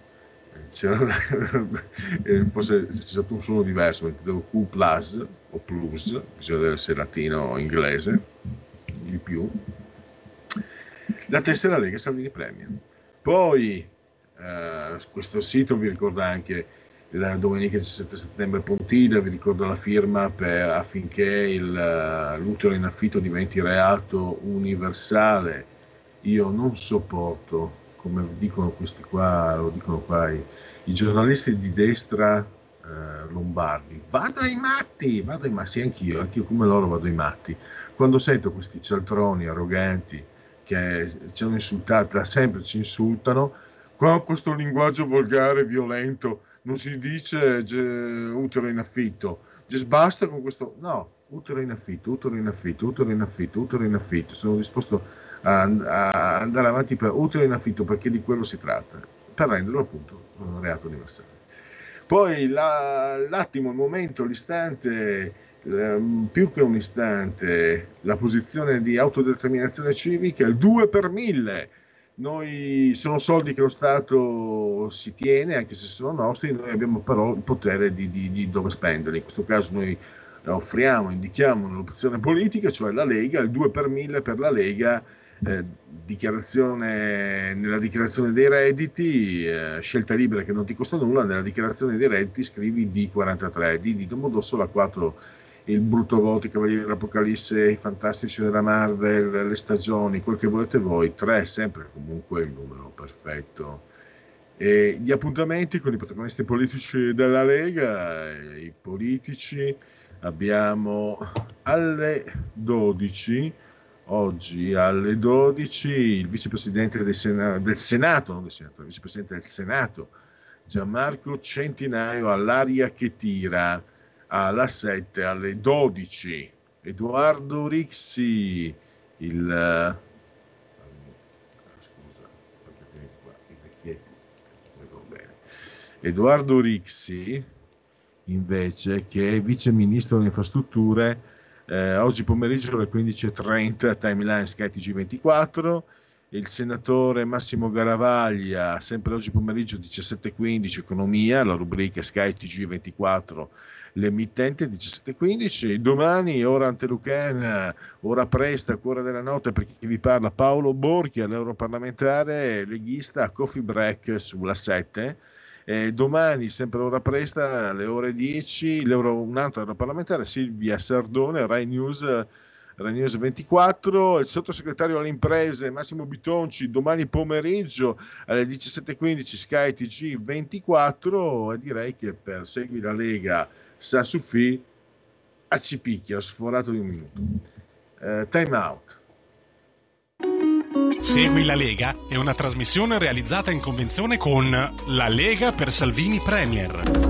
S2: c'era, forse c'è stato un suono diverso, intendevo Q plus o plus, bisogna vedere se latino o inglese, di più. La tessera Lega Salvini Premia. Poi eh, questo sito vi ricorda anche la domenica 17 settembre Pontida, vi ricordo la firma per, affinché il, eh, l'utero in affitto diventi reato universale. Io non sopporto, come dicono questi qua, lo dicono qua i, i giornalisti di destra eh, lombardi, vado ai matti, vado ai matti, sì anch'io, anch'io come loro vado ai matti. Quando sento questi cialtroni arroganti, che ci hanno insultato, da sempre ci insultano. Qua questo linguaggio volgare, violento, non si dice utero in affitto. Just basta con questo. No, utero in affitto, utero in affitto, utero in affitto, utero in affitto. Sono disposto a, a andare avanti per utero in affitto perché di quello si tratta, per renderlo appunto un reato universale. Poi la, l'attimo, il momento, l'istante più che un istante la posizione di autodeterminazione civica, il 2 per 1000. Noi sono soldi che lo Stato si tiene, anche se sono nostri, noi abbiamo però il potere di, di, di dove spenderli. In questo caso noi offriamo, indichiamo un'opzione politica, cioè la Lega, il 2 per 1000 per la Lega, eh, dichiarazione, nella dichiarazione dei redditi, eh, scelta libera che non ti costa nulla, nella dichiarazione dei redditi scrivi D43, D di Domodossola 4 il brutto voto, i Cavalieri dell'Apocalisse, i fantastici della Marvel, le stagioni, quel che volete voi, tre sempre comunque il numero perfetto. E gli appuntamenti con i protagonisti politici della Lega, i politici, abbiamo alle 12, oggi alle 12, il vicepresidente del, Sena- del Senato, non del Senato, il vicepresidente del Senato, Gianmarco Centinaio all'aria che tira alla 7 alle 12. Edoardo Rixi, il... eh, scusa, perché qua, i vecchietti, bene. Edoardo Rixi, invece, che è vice ministro delle infrastrutture, eh, oggi pomeriggio alle 15.30, timeline Sky TG24, il senatore Massimo Garavaglia, sempre oggi pomeriggio 17.15, economia, la rubrica Sky TG24, l'emittente 17.15, domani ora Antelucana, ora presta, cuore della notte per chi vi parla, Paolo Borchia, l'europarlamentare leghista a Coffee Break sulla 7, eh, domani, sempre ora presta, alle ore 10, l'euro, un altro europarlamentare, Silvia Sardone, Rai News, Rai News 24, il sottosegretario alle imprese Massimo Bitonci, domani pomeriggio alle 17.15 Sky TG 24 e direi che per Segui la Lega sa su fi a Cipicchia, ho sforato di un minuto. Eh, time out.
S9: Segui la Lega è una trasmissione realizzata in convenzione con La Lega per Salvini Premier.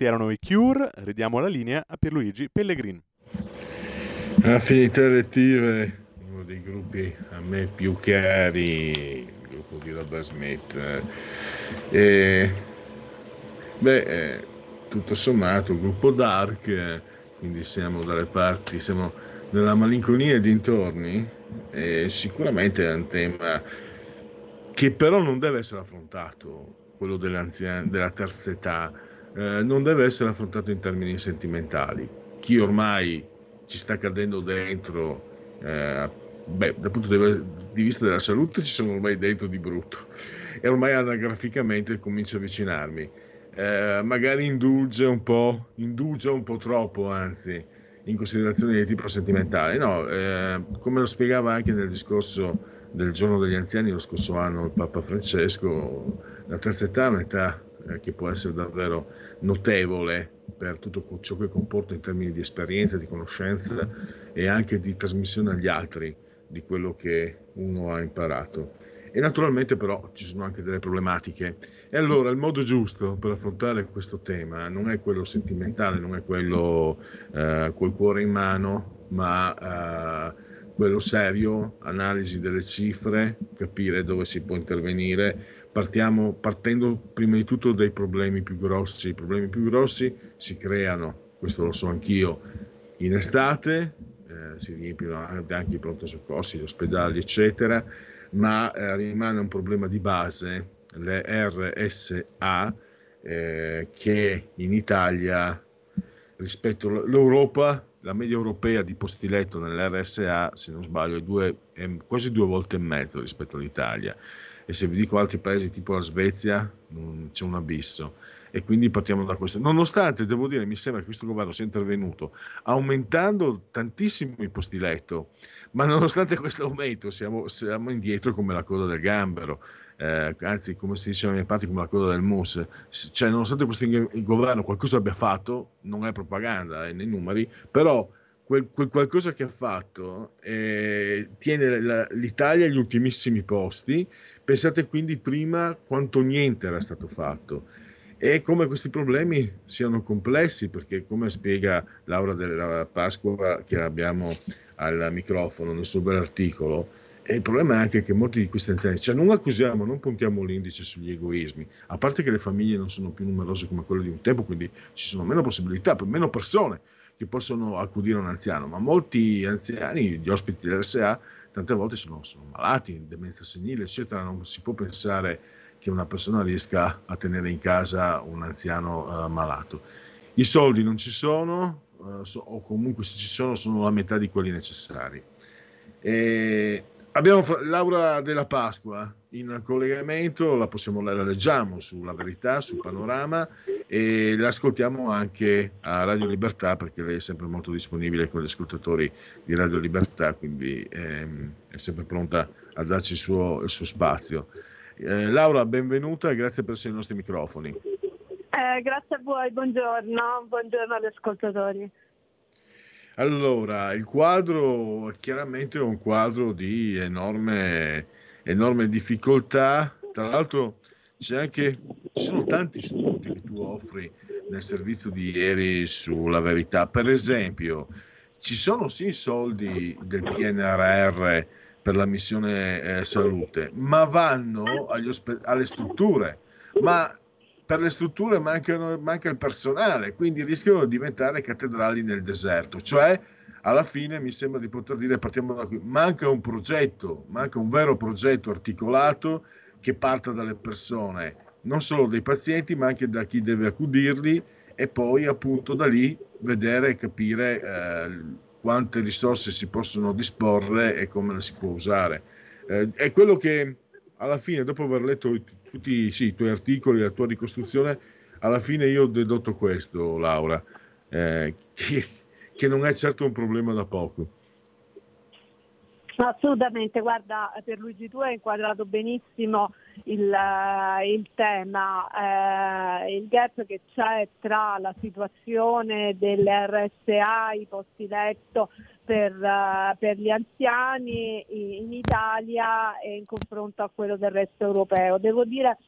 S1: Questi erano i Cure, ridiamo la linea a Pierluigi Pellegrin.
S2: Affinità elettive, uno dei gruppi a me più cari, il gruppo di Robert Smith. E, beh, eh, tutto sommato, gruppo Dark, quindi siamo dalle parti, siamo nella malinconia e dintorni, e sicuramente è un tema che però non deve essere affrontato, quello della terza età, eh, non deve essere affrontato in termini sentimentali. Chi ormai ci sta cadendo dentro, eh, beh, dal punto di vista della salute ci sono ormai dentro di brutto e ormai anagraficamente comincio a avvicinarmi. Eh, magari indulge un po', indulge un po' troppo, anzi, in considerazioni di tipo sentimentale. No, eh, come lo spiegava anche nel discorso del giorno degli anziani lo scorso anno il Papa Francesco, la terza età è un'età eh, che può essere davvero notevole per tutto ciò che comporta in termini di esperienza, di conoscenza e anche di trasmissione agli altri di quello che uno ha imparato. E naturalmente però ci sono anche delle problematiche. E allora il modo giusto per affrontare questo tema non è quello sentimentale, non è quello eh, col cuore in mano, ma eh, quello serio, analisi delle cifre, capire dove si può intervenire, partiamo partendo prima di tutto dai problemi più grossi. I problemi più grossi si creano, questo lo so anch'io, in estate, eh, si riempiono anche i pronto soccorsi, gli ospedali, eccetera, ma eh, rimane un problema di base, le RSA, eh, che in Italia rispetto all'Europa la media europea di posti letto nell'RSA, se non sbaglio, è, due, è quasi due volte e mezzo rispetto all'Italia e se vi dico altri paesi tipo la Svezia c'è un abisso e quindi partiamo da questo. Nonostante, devo dire, mi sembra che questo governo sia intervenuto aumentando tantissimo i posti letto, ma nonostante questo aumento siamo, siamo indietro come la coda del gambero, eh, anzi come si diceva in parte come la coda del mus. Cioè, nonostante questo governo qualcosa abbia fatto, non è propaganda, è nei numeri, però quel, quel qualcosa che ha fatto eh, tiene la, l'Italia agli ultimissimi posti. Pensate quindi prima quanto niente era stato fatto e come questi problemi siano complessi, perché come spiega Laura della Pasqua che abbiamo al microfono nel suo bell'articolo, e il problema è anche che molti di questi anziani, cioè non accusiamo, non puntiamo l'indice sugli egoismi, a parte che le famiglie non sono più numerose come quelle di un tempo, quindi ci sono meno possibilità, meno persone che possono accudire un anziano, ma molti anziani, gli ospiti dell'SA, tante volte sono, sono malati, demenza senile, eccetera, non si può pensare che una persona riesca a tenere in casa un anziano uh, malato. I soldi non ci sono, uh, so, o comunque se ci sono sono la metà di quelli necessari. E abbiamo Laura della Pasqua in collegamento, la possiamo la leggiamo sulla verità, sul panorama e l'ascoltiamo anche a Radio Libertà perché lei è sempre molto disponibile con gli ascoltatori di Radio Libertà, quindi ehm, è sempre pronta a darci il suo, il suo spazio. Eh, Laura, benvenuta e grazie per essere ai nostri microfoni.
S10: Eh, grazie a voi, buongiorno, buongiorno agli ascoltatori.
S2: Allora, il quadro chiaramente è un quadro di enorme, enorme difficoltà, tra l'altro c'è anche, ci sono tanti spunti che tu offri nel servizio di ieri sulla verità. Per esempio, ci sono sì soldi del PNRR per la missione eh, salute, ma vanno ospe- alle strutture. Ma per le strutture mancano, manca il personale, quindi rischiano di diventare cattedrali nel deserto. Cioè, alla fine mi sembra di poter dire, partiamo da qui, manca un progetto, manca un vero progetto articolato che parta dalle persone, non solo dai pazienti, ma anche da chi deve accudirli e poi appunto da lì vedere e capire eh, quante risorse si possono disporre e come le si può usare. Eh, è quello che alla fine, dopo aver letto tutti sì, i tuoi articoli, la tua ricostruzione, alla fine io ho dedotto questo, Laura, eh, che, che non è certo un problema da poco.
S10: Assolutamente, guarda, per Luigi tu hai inquadrato benissimo il, eh, il tema, eh, il gap che c'è tra la situazione delle RSA, i posti letto per, uh, per, gli anziani in Italia e in confronto a quello del resto europeo. Devo dire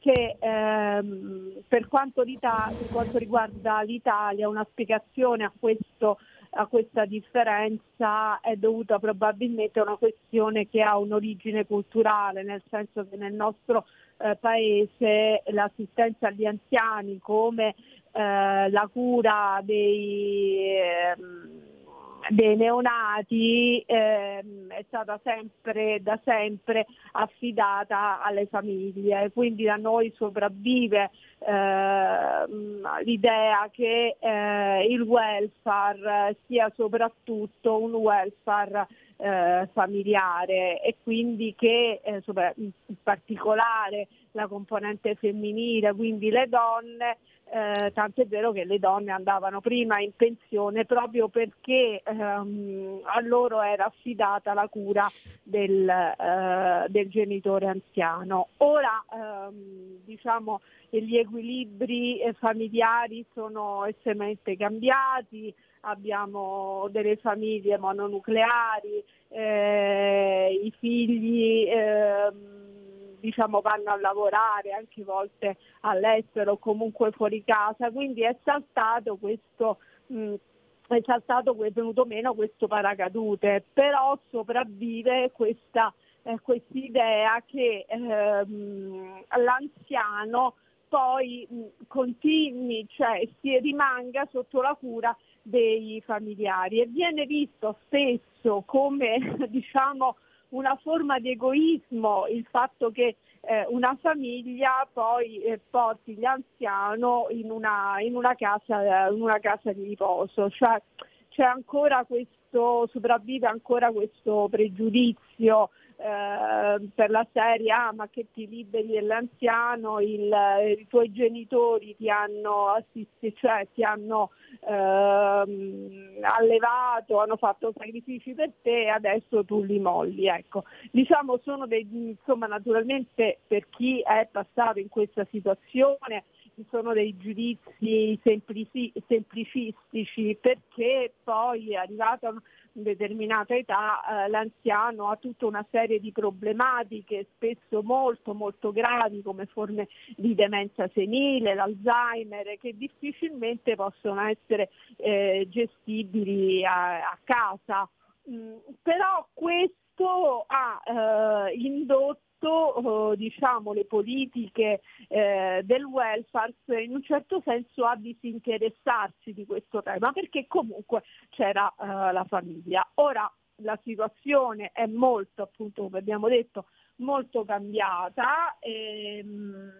S10: che ehm, per, quanto per, quanto riguarda l'Italia una spiegazione a, questo, a, questa differenza è dovuta probabilmente a una questione che ha un'origine culturale, nel senso che nel nostro eh, paese l'assistenza agli anziani come eh, la cura dei... Eh, dei neonati ehm, è stata sempre da sempre affidata alle famiglie, quindi da noi sopravvive ehm, l'idea che eh, il welfare sia soprattutto un welfare eh, familiare e quindi che eh, in particolare la componente femminile, quindi le donne, eh, tanto è vero che le donne andavano prima in pensione proprio perché ehm, a loro era affidata la cura del, eh, del genitore anziano. Ora ehm, diciamo gli equilibri eh, familiari sono estremamente cambiati, abbiamo delle famiglie mononucleari, eh, i figli ehm, diciamo, vanno a lavorare anche volte all'estero o comunque fuori casa, quindi è saltato questo mh, è saltato, è venuto meno questo paracadute, però sopravvive questa eh, idea che ehm, l'anziano poi mh, continui, cioè si rimanga sotto la cura dei familiari. E viene visto spesso come diciamo una forma di egoismo il fatto che eh, una famiglia poi eh, porti l'anziano in una, in, una casa, in una casa di riposo. Cioè, c'è ancora questo, sopravvive ancora questo pregiudizio eh, per la serie ah, ma che ti liberi dell'anziano, il, i tuoi genitori ti hanno assistito, cioè ti hanno ehm, allevato, hanno fatto sacrifici per te e adesso tu li molli. Ecco. Diciamo sono dei, insomma naturalmente per chi è passato in questa situazione ci sono dei giudizi semplici, semplicistici perché poi è arrivata determinata età eh, l'anziano ha tutta una serie di problematiche spesso molto molto gravi come forme di demenza senile, l'Alzheimer che difficilmente possono essere eh, gestibili a, a casa. Mm, però questo ha eh, indotto eh, diciamo, le politiche eh, del welfare in un certo senso a disinteressarsi di questo tema perché comunque c'era eh, la famiglia. Ora la situazione è molto, appunto come abbiamo detto, molto cambiata. Ehm,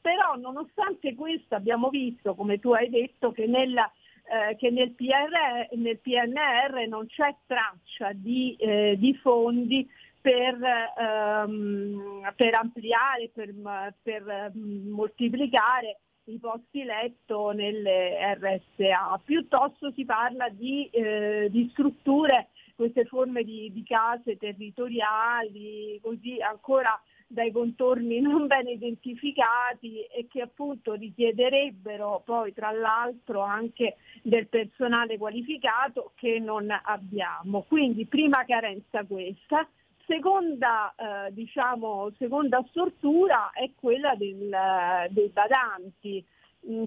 S10: però nonostante questo abbiamo visto, come tu hai detto, che, nella, eh, che nel, PR, nel, PNR non c'è traccia di, eh, di fondi per, ehm, per ampliare, per, per moltiplicare i posti letto nelle RSA. Piuttosto si parla di, eh, di strutture, queste forme di, di, case territoriali, così ancora dai contorni non ben identificati e che appunto richiederebbero poi tra l'altro anche del personale qualificato che non abbiamo. Quindi prima carenza questa. Seconda, eh, diciamo, seconda stortura è quella del, dei badanti. Mm.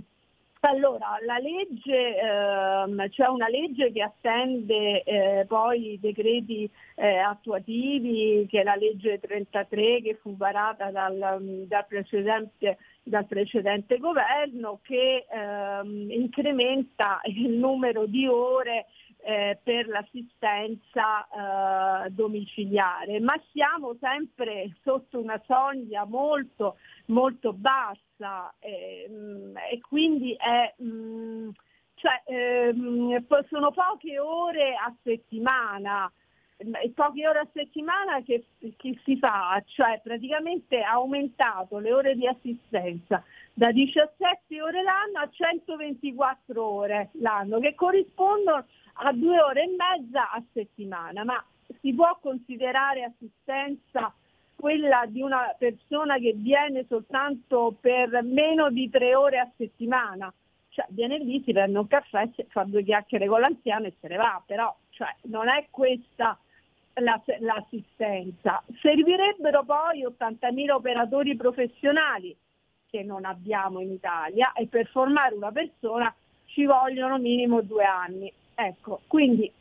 S10: Allora, la legge, ehm, c'è una legge che attende eh, poi i decreti eh, attuativi, che è la legge 33 che fu varata dal, dal, precedente, dal precedente, governo, che ehm, incrementa il numero di ore eh, per l'assistenza eh, domiciliare, ma siamo sempre sotto una soglia molto, molto bassa eh, e quindi è, mh, mm, cioè, ehm, sono poche ore a settimana e poche ore a settimana che, che, si fa, cioè praticamente ha aumentato le ore di assistenza da 17 ore l'anno a 124 ore l'anno, che corrispondono a due ore e mezza a settimana, ma si può considerare assistenza quella di una persona che viene soltanto per meno di tre ore a settimana? Cioè viene lì, si prende un caffè, fa due chiacchiere con l'anziano e se ne va, però cioè, non è questa l'assistenza. Servirebbero poi 80.000 operatori professionali che non abbiamo in Italia e per formare una persona ci vogliono minimo due anni. Ecco, quindi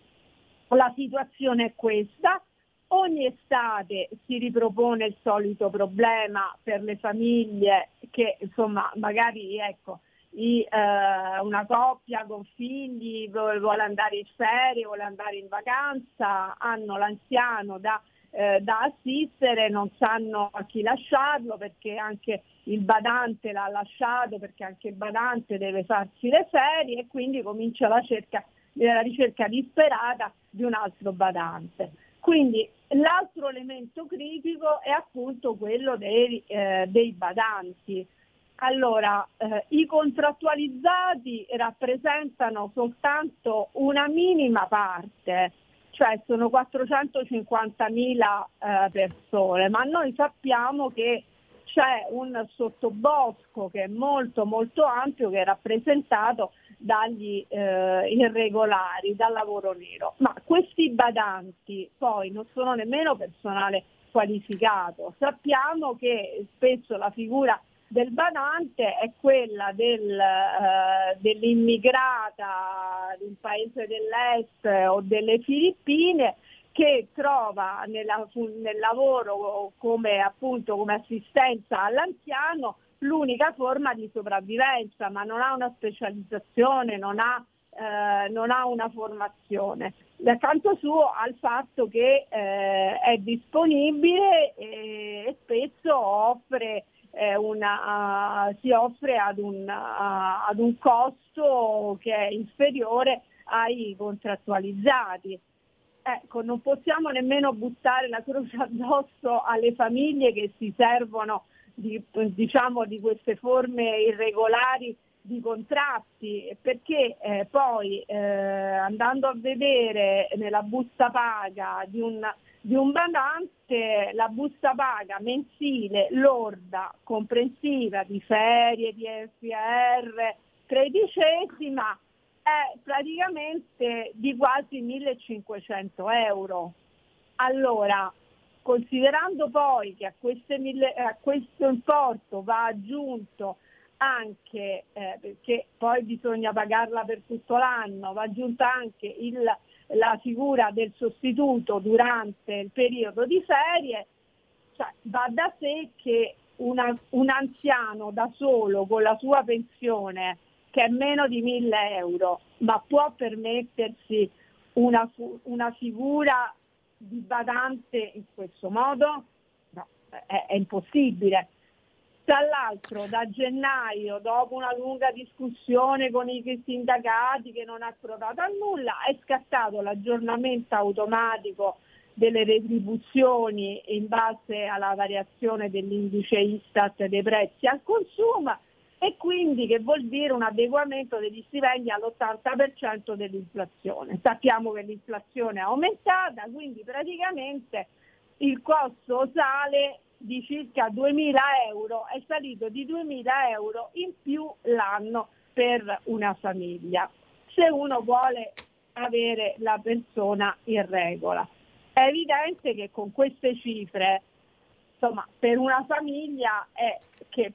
S10: la situazione è questa. Ogni estate si ripropone il solito problema per le famiglie che insomma magari ecco, i, eh, una coppia con figli vuole andare in ferie, vuole andare in vacanza, hanno l'anziano da, eh, da assistere, non sanno a chi lasciarlo perché anche il badante l'ha lasciato, perché anche il badante deve farsi le ferie e quindi comincia la, cerca, la ricerca disperata di un altro badante. Quindi l'altro elemento critico è appunto quello dei, eh, dei badanti. Allora, eh, i contrattualizzati rappresentano soltanto una minima parte, cioè sono 450.000 eh, persone, ma noi sappiamo che c'è un sottobosco che è molto molto ampio che è rappresentato dagli eh, irregolari, dal lavoro nero. Ma questi badanti poi non sono nemmeno personale qualificato. Sappiamo che spesso la figura del badante è quella del, eh, dell'immigrata di un paese dell'est o delle Filippine che trova nella, nel lavoro come, appunto, come assistenza all'anziano l'unica forma di sopravvivenza, ma non ha una specializzazione, non ha, eh, non ha una formazione. D'accanto suo ha il fatto che eh, è disponibile e, e spesso offre eh, una, uh, si offre ad un, uh, ad un costo che è inferiore ai contrattualizzati. Ecco, non possiamo nemmeno buttare la croce addosso alle famiglie che si servono di, diciamo, di queste forme irregolari di contratti, perché eh, poi eh, andando a vedere nella busta paga di un, di un badante, la busta paga mensile, lorda, comprensiva di ferie, di FR, tredicesima, è praticamente di quasi 1500 euro. Allora, considerando poi che a, mille, a questo importo va aggiunto anche, eh, perché poi bisogna pagarla per tutto l'anno, va aggiunta anche il, la figura del sostituto durante il periodo di ferie, cioè, va da sé che una, un anziano da solo con la sua pensione che è meno di 1000 euro, ma può permettersi una, una figura di badante in questo modo? No, è, è impossibile. Tra l'altro da gennaio, dopo una lunga discussione con i sindacati che non ha provato a nulla, è scattato l'aggiornamento automatico delle retribuzioni in base alla variazione dell'indice Istat dei prezzi al consumo e quindi che vuol dire un adeguamento degli stipendi all'80% dell'inflazione. Sappiamo che l'inflazione è aumentata, quindi praticamente il costo sale di circa 2.000 euro, è salito di 2.000 euro in più l'anno per una famiglia, se uno vuole avere la persona in regola. È evidente che con queste cifre, insomma, per una famiglia è che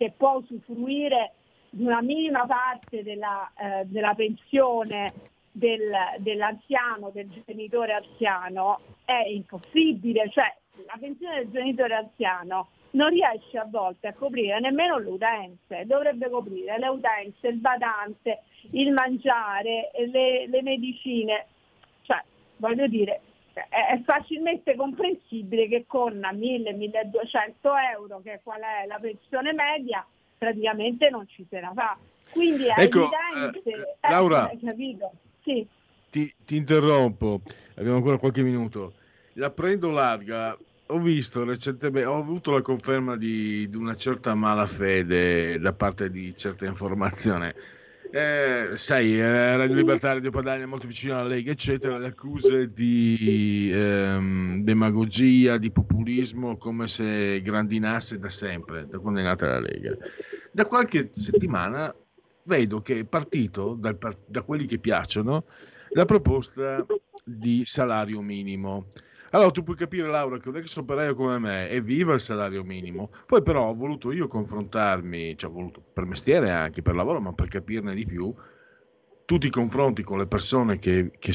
S10: che può usufruire di una minima parte della, eh, della pensione del, dell'anziano, del genitore anziano, è impossibile. Cioè, la pensione del genitore anziano non riesce a volte a coprire nemmeno le utenze, dovrebbe coprire le utenze, il badante, il mangiare, le, le medicine. Cioè, voglio dire, è facilmente comprensibile che con 1000-1200 euro, che qual è la pensione media, praticamente non ci se la fa. Quindi è ecco, evidente.
S2: Eh, eh, Laura, sì. ti, ti interrompo, abbiamo ancora qualche minuto. La prendo larga ho visto recentemente, ho avuto la conferma di, di, una certa malafede da parte di certa informazione eh, sai, eh, Radio Libertà, Radio Padania è molto vicino alla Lega, eccetera, le accuse di ehm, demagogia, di populismo, come se grandinasse da sempre, da quando è nata la Lega. Da qualche settimana vedo che è partito, dal, da quelli che piacciono, la proposta di salario minimo. Allora tu puoi capire Laura che un ex operaio come me è viva il salario minimo, poi però ho voluto io confrontarmi, cioè ho voluto per mestiere anche, per lavoro, ma per capirne di più, tu ti confronti con le persone che, che,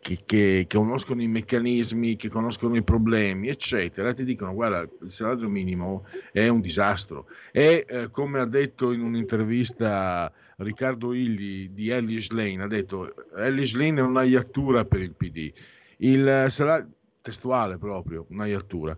S2: che, che, conoscono i meccanismi, che conoscono i problemi, eccetera, ti dicono guarda, il salario minimo è un disastro. E eh, come ha detto in un'intervista Riccardo Illi di Ellis Lane, ha detto Ellis Lane è una iattura per il PD. Il salario, testuale proprio, una iattura.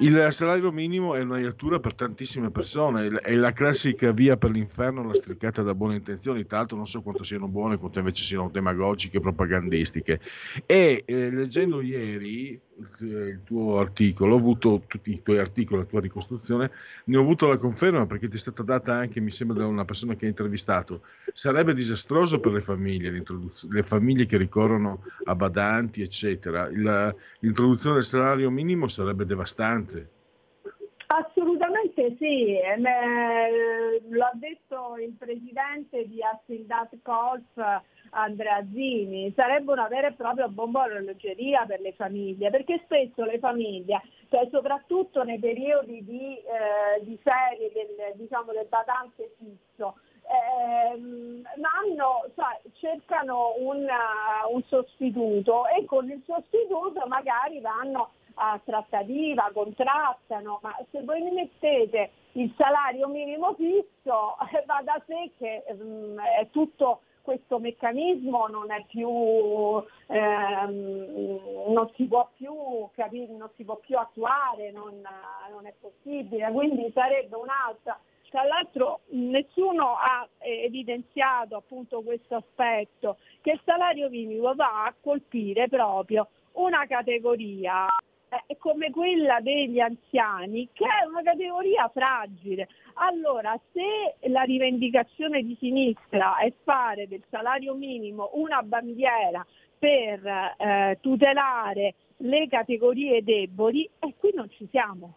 S2: Il salario minimo è una iattura per tantissime persone, è la classica via per l'inferno lastricata da buone intenzioni, tra l'altro non so quanto siano buone, quanto invece siano demagogiche, propagandistiche. E eh, leggendo ieri il tuo articolo, ho avuto tutti i tuoi articoli, la tua ricostruzione, ne ho avuto la conferma perché ti è stata data anche, mi sembra, da una persona che hai intervistato. Sarebbe disastroso per le famiglie, le famiglie che ricorrono a badanti, eccetera. La, l'introduzione del salario minimo sarebbe devastante.
S10: Assolutamente sì, eh, l'ha detto il presidente di Assildat Colf Andrea Zini, sarebbe una vera e propria bomba orologeria per le famiglie, perché spesso le famiglie, cioè soprattutto nei periodi di, eh, di serie del, diciamo, del badante fisso, ehm, hanno, cioè, cercano un, uh, un sostituto e con il sostituto magari vanno a trattativa, contrattano, ma se voi mi mettete il salario minimo fisso va da sé che um, è tutto questo meccanismo non è più, ehm, non si può più capire, non si può più attuare, non, non è possibile, quindi sarebbe un'altra. Tra l'altro nessuno ha evidenziato appunto questo aspetto, che il salario minimo va a colpire proprio una categoria è come quella degli anziani, che è una categoria fragile. Allora, se la rivendicazione di sinistra è fare del salario minimo una bandiera per eh, tutelare le categorie deboli, e qui non ci siamo.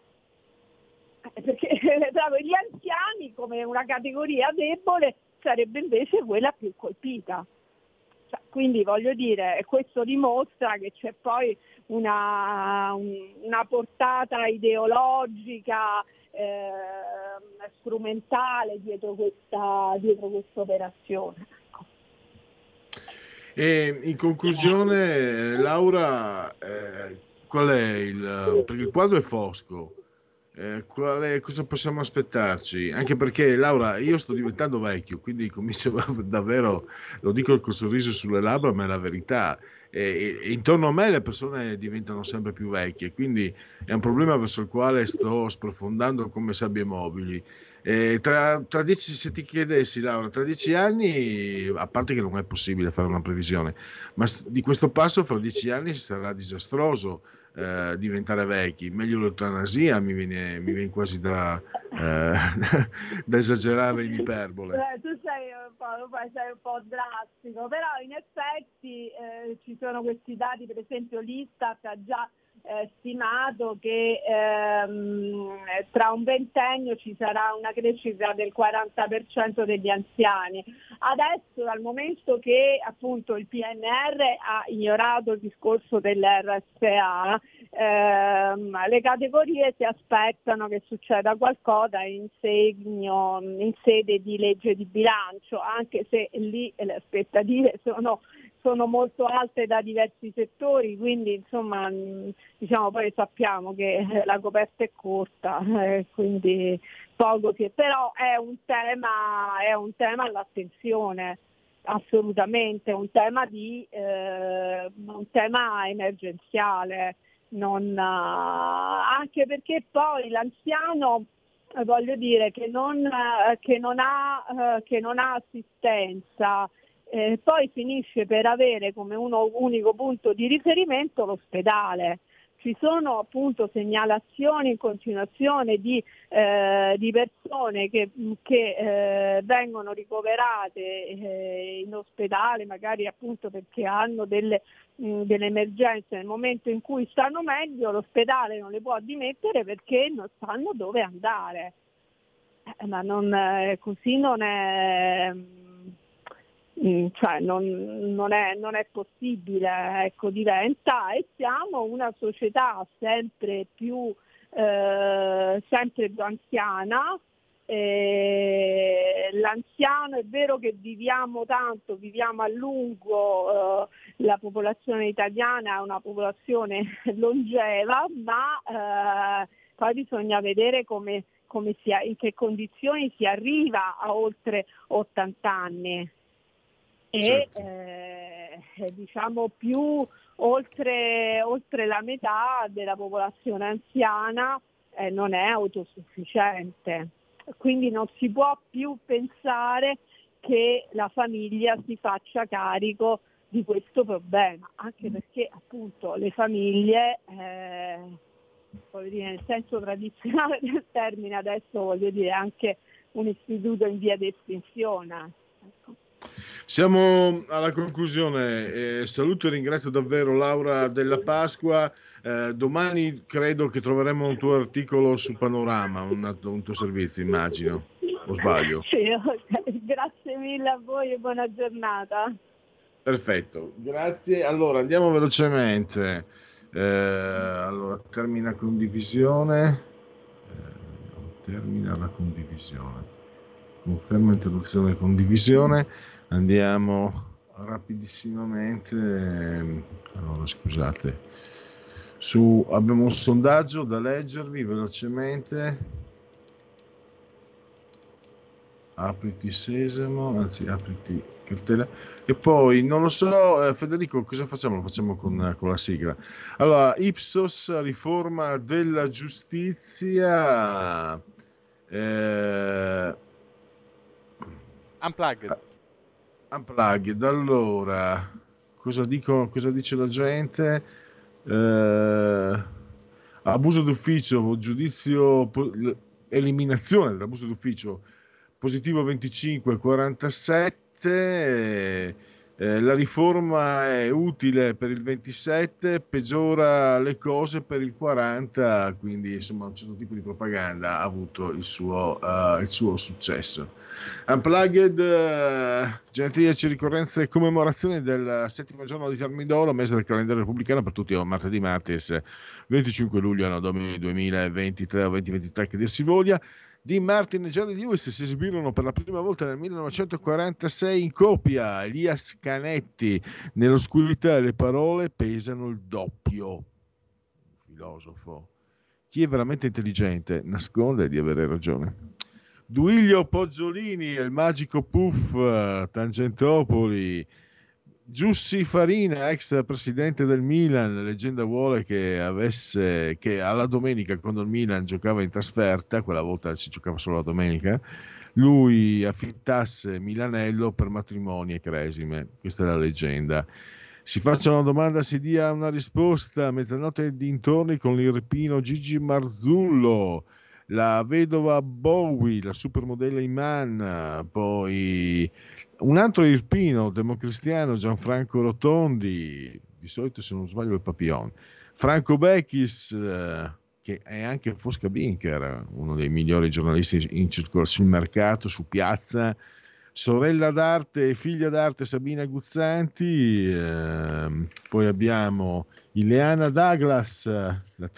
S10: Eh, perché gli anziani come una categoria debole sarebbe invece quella più colpita. Quindi voglio dire, questo dimostra che c'è poi una, una portata ideologica, eh, strumentale dietro questa, dietro questa operazione. Ecco.
S2: E in conclusione, Laura, eh, qual è il... perché il quadro è fosco, eh, quale, cosa possiamo aspettarci? Anche perché Laura, io sto diventando vecchio, quindi comincio davvero, lo dico col sorriso sulle labbra, ma è la verità. E, e, intorno a me le persone diventano sempre più vecchie, quindi è un problema verso il quale sto sprofondando come sabbie mobili. Eh, tra, tra dieci, se ti chiedessi, Laura, tra dieci anni, a parte che non è possibile fare una previsione, ma di questo passo fra dieci anni sarà disastroso eh, diventare vecchi. Meglio l'eutanasia, mi viene, mi viene quasi da, eh, da, esagerare in iperbole.
S10: Eh, tu sei un, po', sei un po' drastico, però in effetti eh, ci sono questi dati, per esempio l'Istat ha già eh, stimato che ehm, tra un ventennio ci sarà una crescita del 40% degli anziani. Adesso dal momento che appunto il PNR ha ignorato il discorso dell'RSA, ehm, le categorie si aspettano che succeda qualcosa in, segno, in sede di legge di bilancio, anche se lì le aspettative sono sono molto alte da diversi settori, quindi insomma diciamo poi sappiamo che eh, la coperta è corta, eh, quindi poco si però è un tema, è un tema all'attenzione assolutamente, un tema, di, eh, un tema emergenziale, non, anche perché poi l'anziano voglio dire che non, che non, ha, che non ha assistenza, eh, poi finisce per avere come uno, unico punto di riferimento l'ospedale. Ci sono appunto segnalazioni in continuazione di, eh, di persone che, che eh, vengono ricoverate eh, in ospedale, magari appunto perché hanno delle, mh, delle emergenze nel momento in cui stanno meglio, l'ospedale non le può dimettere perché non sanno dove andare. Eh, ma non, eh, così non è mm, cioè non, non, è, non, è, possibile, ecco, diventa e siamo una società sempre più, eh, sempre più anziana, l'anziano è vero che viviamo tanto, viviamo a lungo, eh, la popolazione italiana è una popolazione longeva, ma eh, poi bisogna vedere come, come si, in che condizioni si arriva a oltre 80 anni. E certo. Eh, diciamo più oltre, oltre, la metà della popolazione anziana eh, non è autosufficiente quindi non si può più pensare che la famiglia si faccia carico di questo problema, anche mm. perché appunto le famiglie, eh, dire, nel senso tradizionale del termine, adesso voglio dire anche un istituto in via di estinzione. Ecco.
S2: Siamo alla conclusione. Eh, saluto e ringrazio davvero Laura della Pasqua. Eh, domani credo che troveremo un tuo articolo su Panorama, un, un tuo servizio, immagino. O sbaglio?
S10: Sì, okay. grazie mille a voi e buona giornata.
S2: Perfetto, grazie. Allora andiamo velocemente. Eh, allora, termina condivisione. Eh, termina la condivisione. Conferma interruzione condivisione. Andiamo rapidissimamente. Allora, scusate su, abbiamo un sondaggio da leggervi velocemente. Apriti Sesamo, anzi apriti cartella. E poi non lo so, eh, Federico, cosa facciamo? Lo facciamo con, con, la sigla. Allora, Ipsos, riforma della giustizia. Eh,
S1: Unplugged.
S2: Unplugged. Allora, cosa, dico, cosa dice la gente? eh, abuso d'ufficio, giudizio, eliminazione dell'abuso d'ufficio, positivo 25, 47 eh, la riforma è utile per il 27, peggiora le cose per il 40, quindi insomma un certo tipo di propaganda ha avuto il suo, uh, il suo successo. Unplugged, uh, genetriaci, ricorrenze e commemorazioni del settimo giorno di Termidoro, mese del calendario repubblicano per tutti, martedì martes 25 luglio anno 2023 o 2023 che dir si voglia di Martin e Jerry Lewis si esibirono per la prima volta nel 1946 in coppia. Elias Canetti, nell'oscurità le parole pesano il doppio. Un filosofo. Chi è veramente intelligente nasconde di avere ragione. Duilio Poggiolini, il magico puff, Tangentopoli, Giussi Farina, ex presidente del Milan, la leggenda vuole che avesse che alla domenica quando il Milan giocava in trasferta, quella volta si giocava solo la domenica, lui affittasse Milanello per matrimoni e cresime. Questa è la leggenda. Si faccia una domanda, si dia una risposta. Mezzanotte dintorni con l'irpino Gigi Marzullo la vedova Bowie, la supermodella Iman, poi un altro irpino democristiano, Gianfranco Rotondi, di solito se non sbaglio il Papillon, Franco Becchis, eh, che è anche Fosca Binker, uno dei migliori giornalisti in circolo sul mercato, su piazza, sorella d'arte e figlia d'arte Sabina Guzzanti, eh, poi abbiamo Ileana Douglas,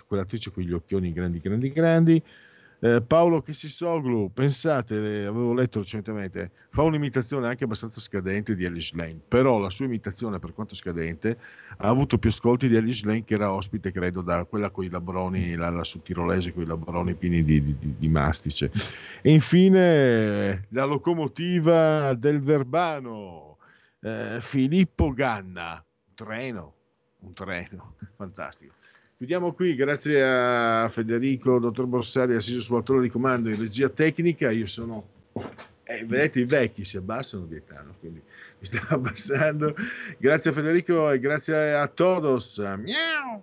S2: quell'attrice con gli occhioni grandi, grandi, grandi, eh, Paolo Chessisoglu, pensate, eh, avevo letto recentemente, fa un'imitazione anche abbastanza scadente di Alice Lane, però la sua imitazione, per quanto scadente, ha avuto più ascolti di Alice Lane, che era ospite, credo, da quella con i labroni, la, la tirolese con i labroni pieni di, di, di, di mastice. E infine la locomotiva del Verbano, eh, Filippo Ganna, un treno, un treno, fantastico. Chiudiamo qui, grazie a Federico, dottor Borsari, assiso torre di comando in regia tecnica. Io sono, eh, vedete, i vecchi si abbassano di età, quindi mi sto abbassando. Grazie a Federico e grazie a todos. Miau!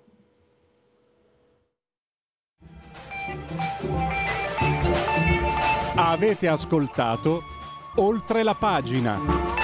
S6: Avete ascoltato oltre la pagina.